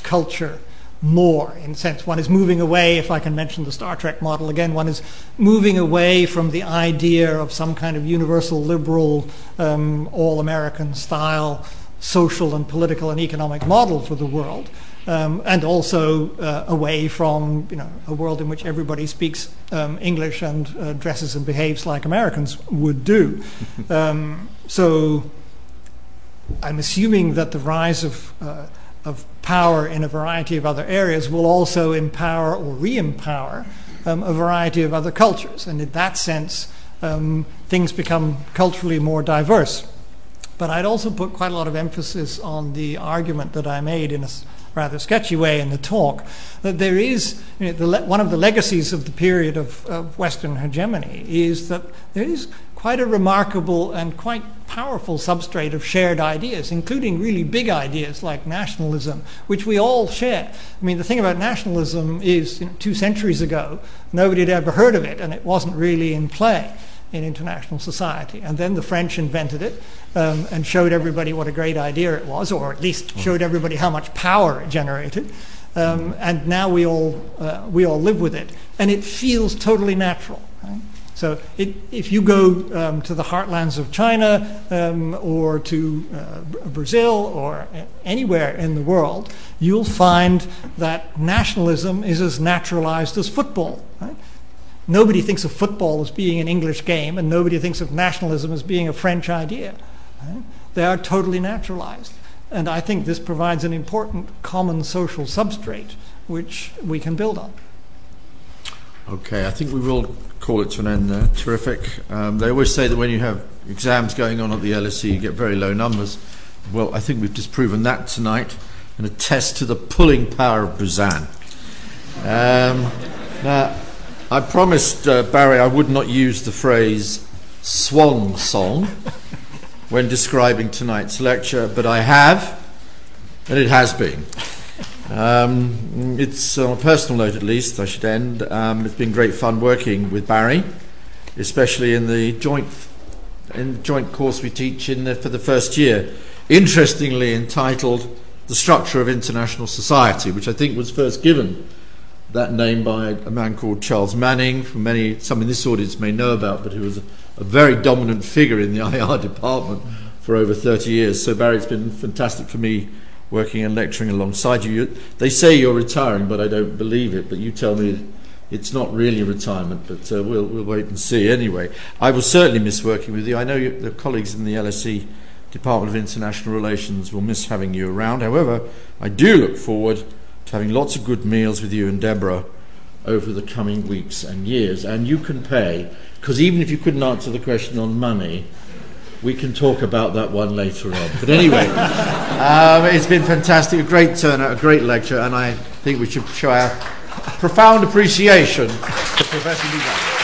culture more in a sense. One is moving away if i can mention the star trek model again one is moving away from the idea of some kind of universal liberal um, all american style social and political and economic model for the world um, and also uh, away from you know a world in which everybody speaks um, english and uh, dresses and behaves like americans would do. Um, so i'm assuming that the rise of uh, of power in a variety of other areas will also empower or re-empower um, a variety of other cultures. And in that sense, um, things become culturally more diverse. But I'd also put quite a lot of emphasis on the argument that I made in a rather sketchy way in the talk that there is you know, the one of the legacies of the period of, of Western hegemony is that there is quite a remarkable and quite powerful substrate of shared ideas, including really big ideas like nationalism, which we all share. I mean, the thing about nationalism is you know, two centuries ago, nobody had ever heard of it, and it wasn't really in play in international society. And then the French invented it um, and showed everybody what a great idea it was, or at least showed everybody how much power it generated. Um, and now we all, uh, we all live with it. And it feels totally natural. So it, if you go um, to the heartlands of China um, or to uh, Brazil or anywhere in the world, you'll find that nationalism is as naturalized as football. Right? Nobody thinks of football as being an English game, and nobody thinks of nationalism as being a French idea. Right? They are totally naturalized. And I think this provides an important common social substrate which we can build on. Okay, I think we will call it to an end there. Terrific. Um, they always say that when you have exams going on at the LSE, you get very low numbers. Well, I think we've disproven that tonight and attest to the pulling power of Buzan. Um, now, I promised uh, Barry I would not use the phrase swan song when describing tonight's lecture, but I have, and it has been. Um, it's on a personal note, at least, I should end. Um, it's been great fun working with Barry, especially in the joint in the joint course we teach in the, for the first year. Interestingly entitled "The Structure of International Society," which I think was first given that name by a man called Charles Manning, who many some in this audience may know about, but who was a, a very dominant figure in the IR department for over 30 years. So Barry, it's been fantastic for me working and lecturing alongside you. you. They say you're retiring, but I don't believe it. But you tell me it's not really retirement, but uh, we'll, we'll wait and see. Anyway, I will certainly miss working with you. I know you, the colleagues in the LSE Department of International Relations will miss having you around. However, I do look forward to having lots of good meals with you and Deborah over the coming weeks and years. And you can pay, because even if you couldn't answer the question on money, we can talk about that one later on. But anyway, um, it's been fantastic, a great turnout, a great lecture, and I think we should show our profound appreciation to Professor Buzan.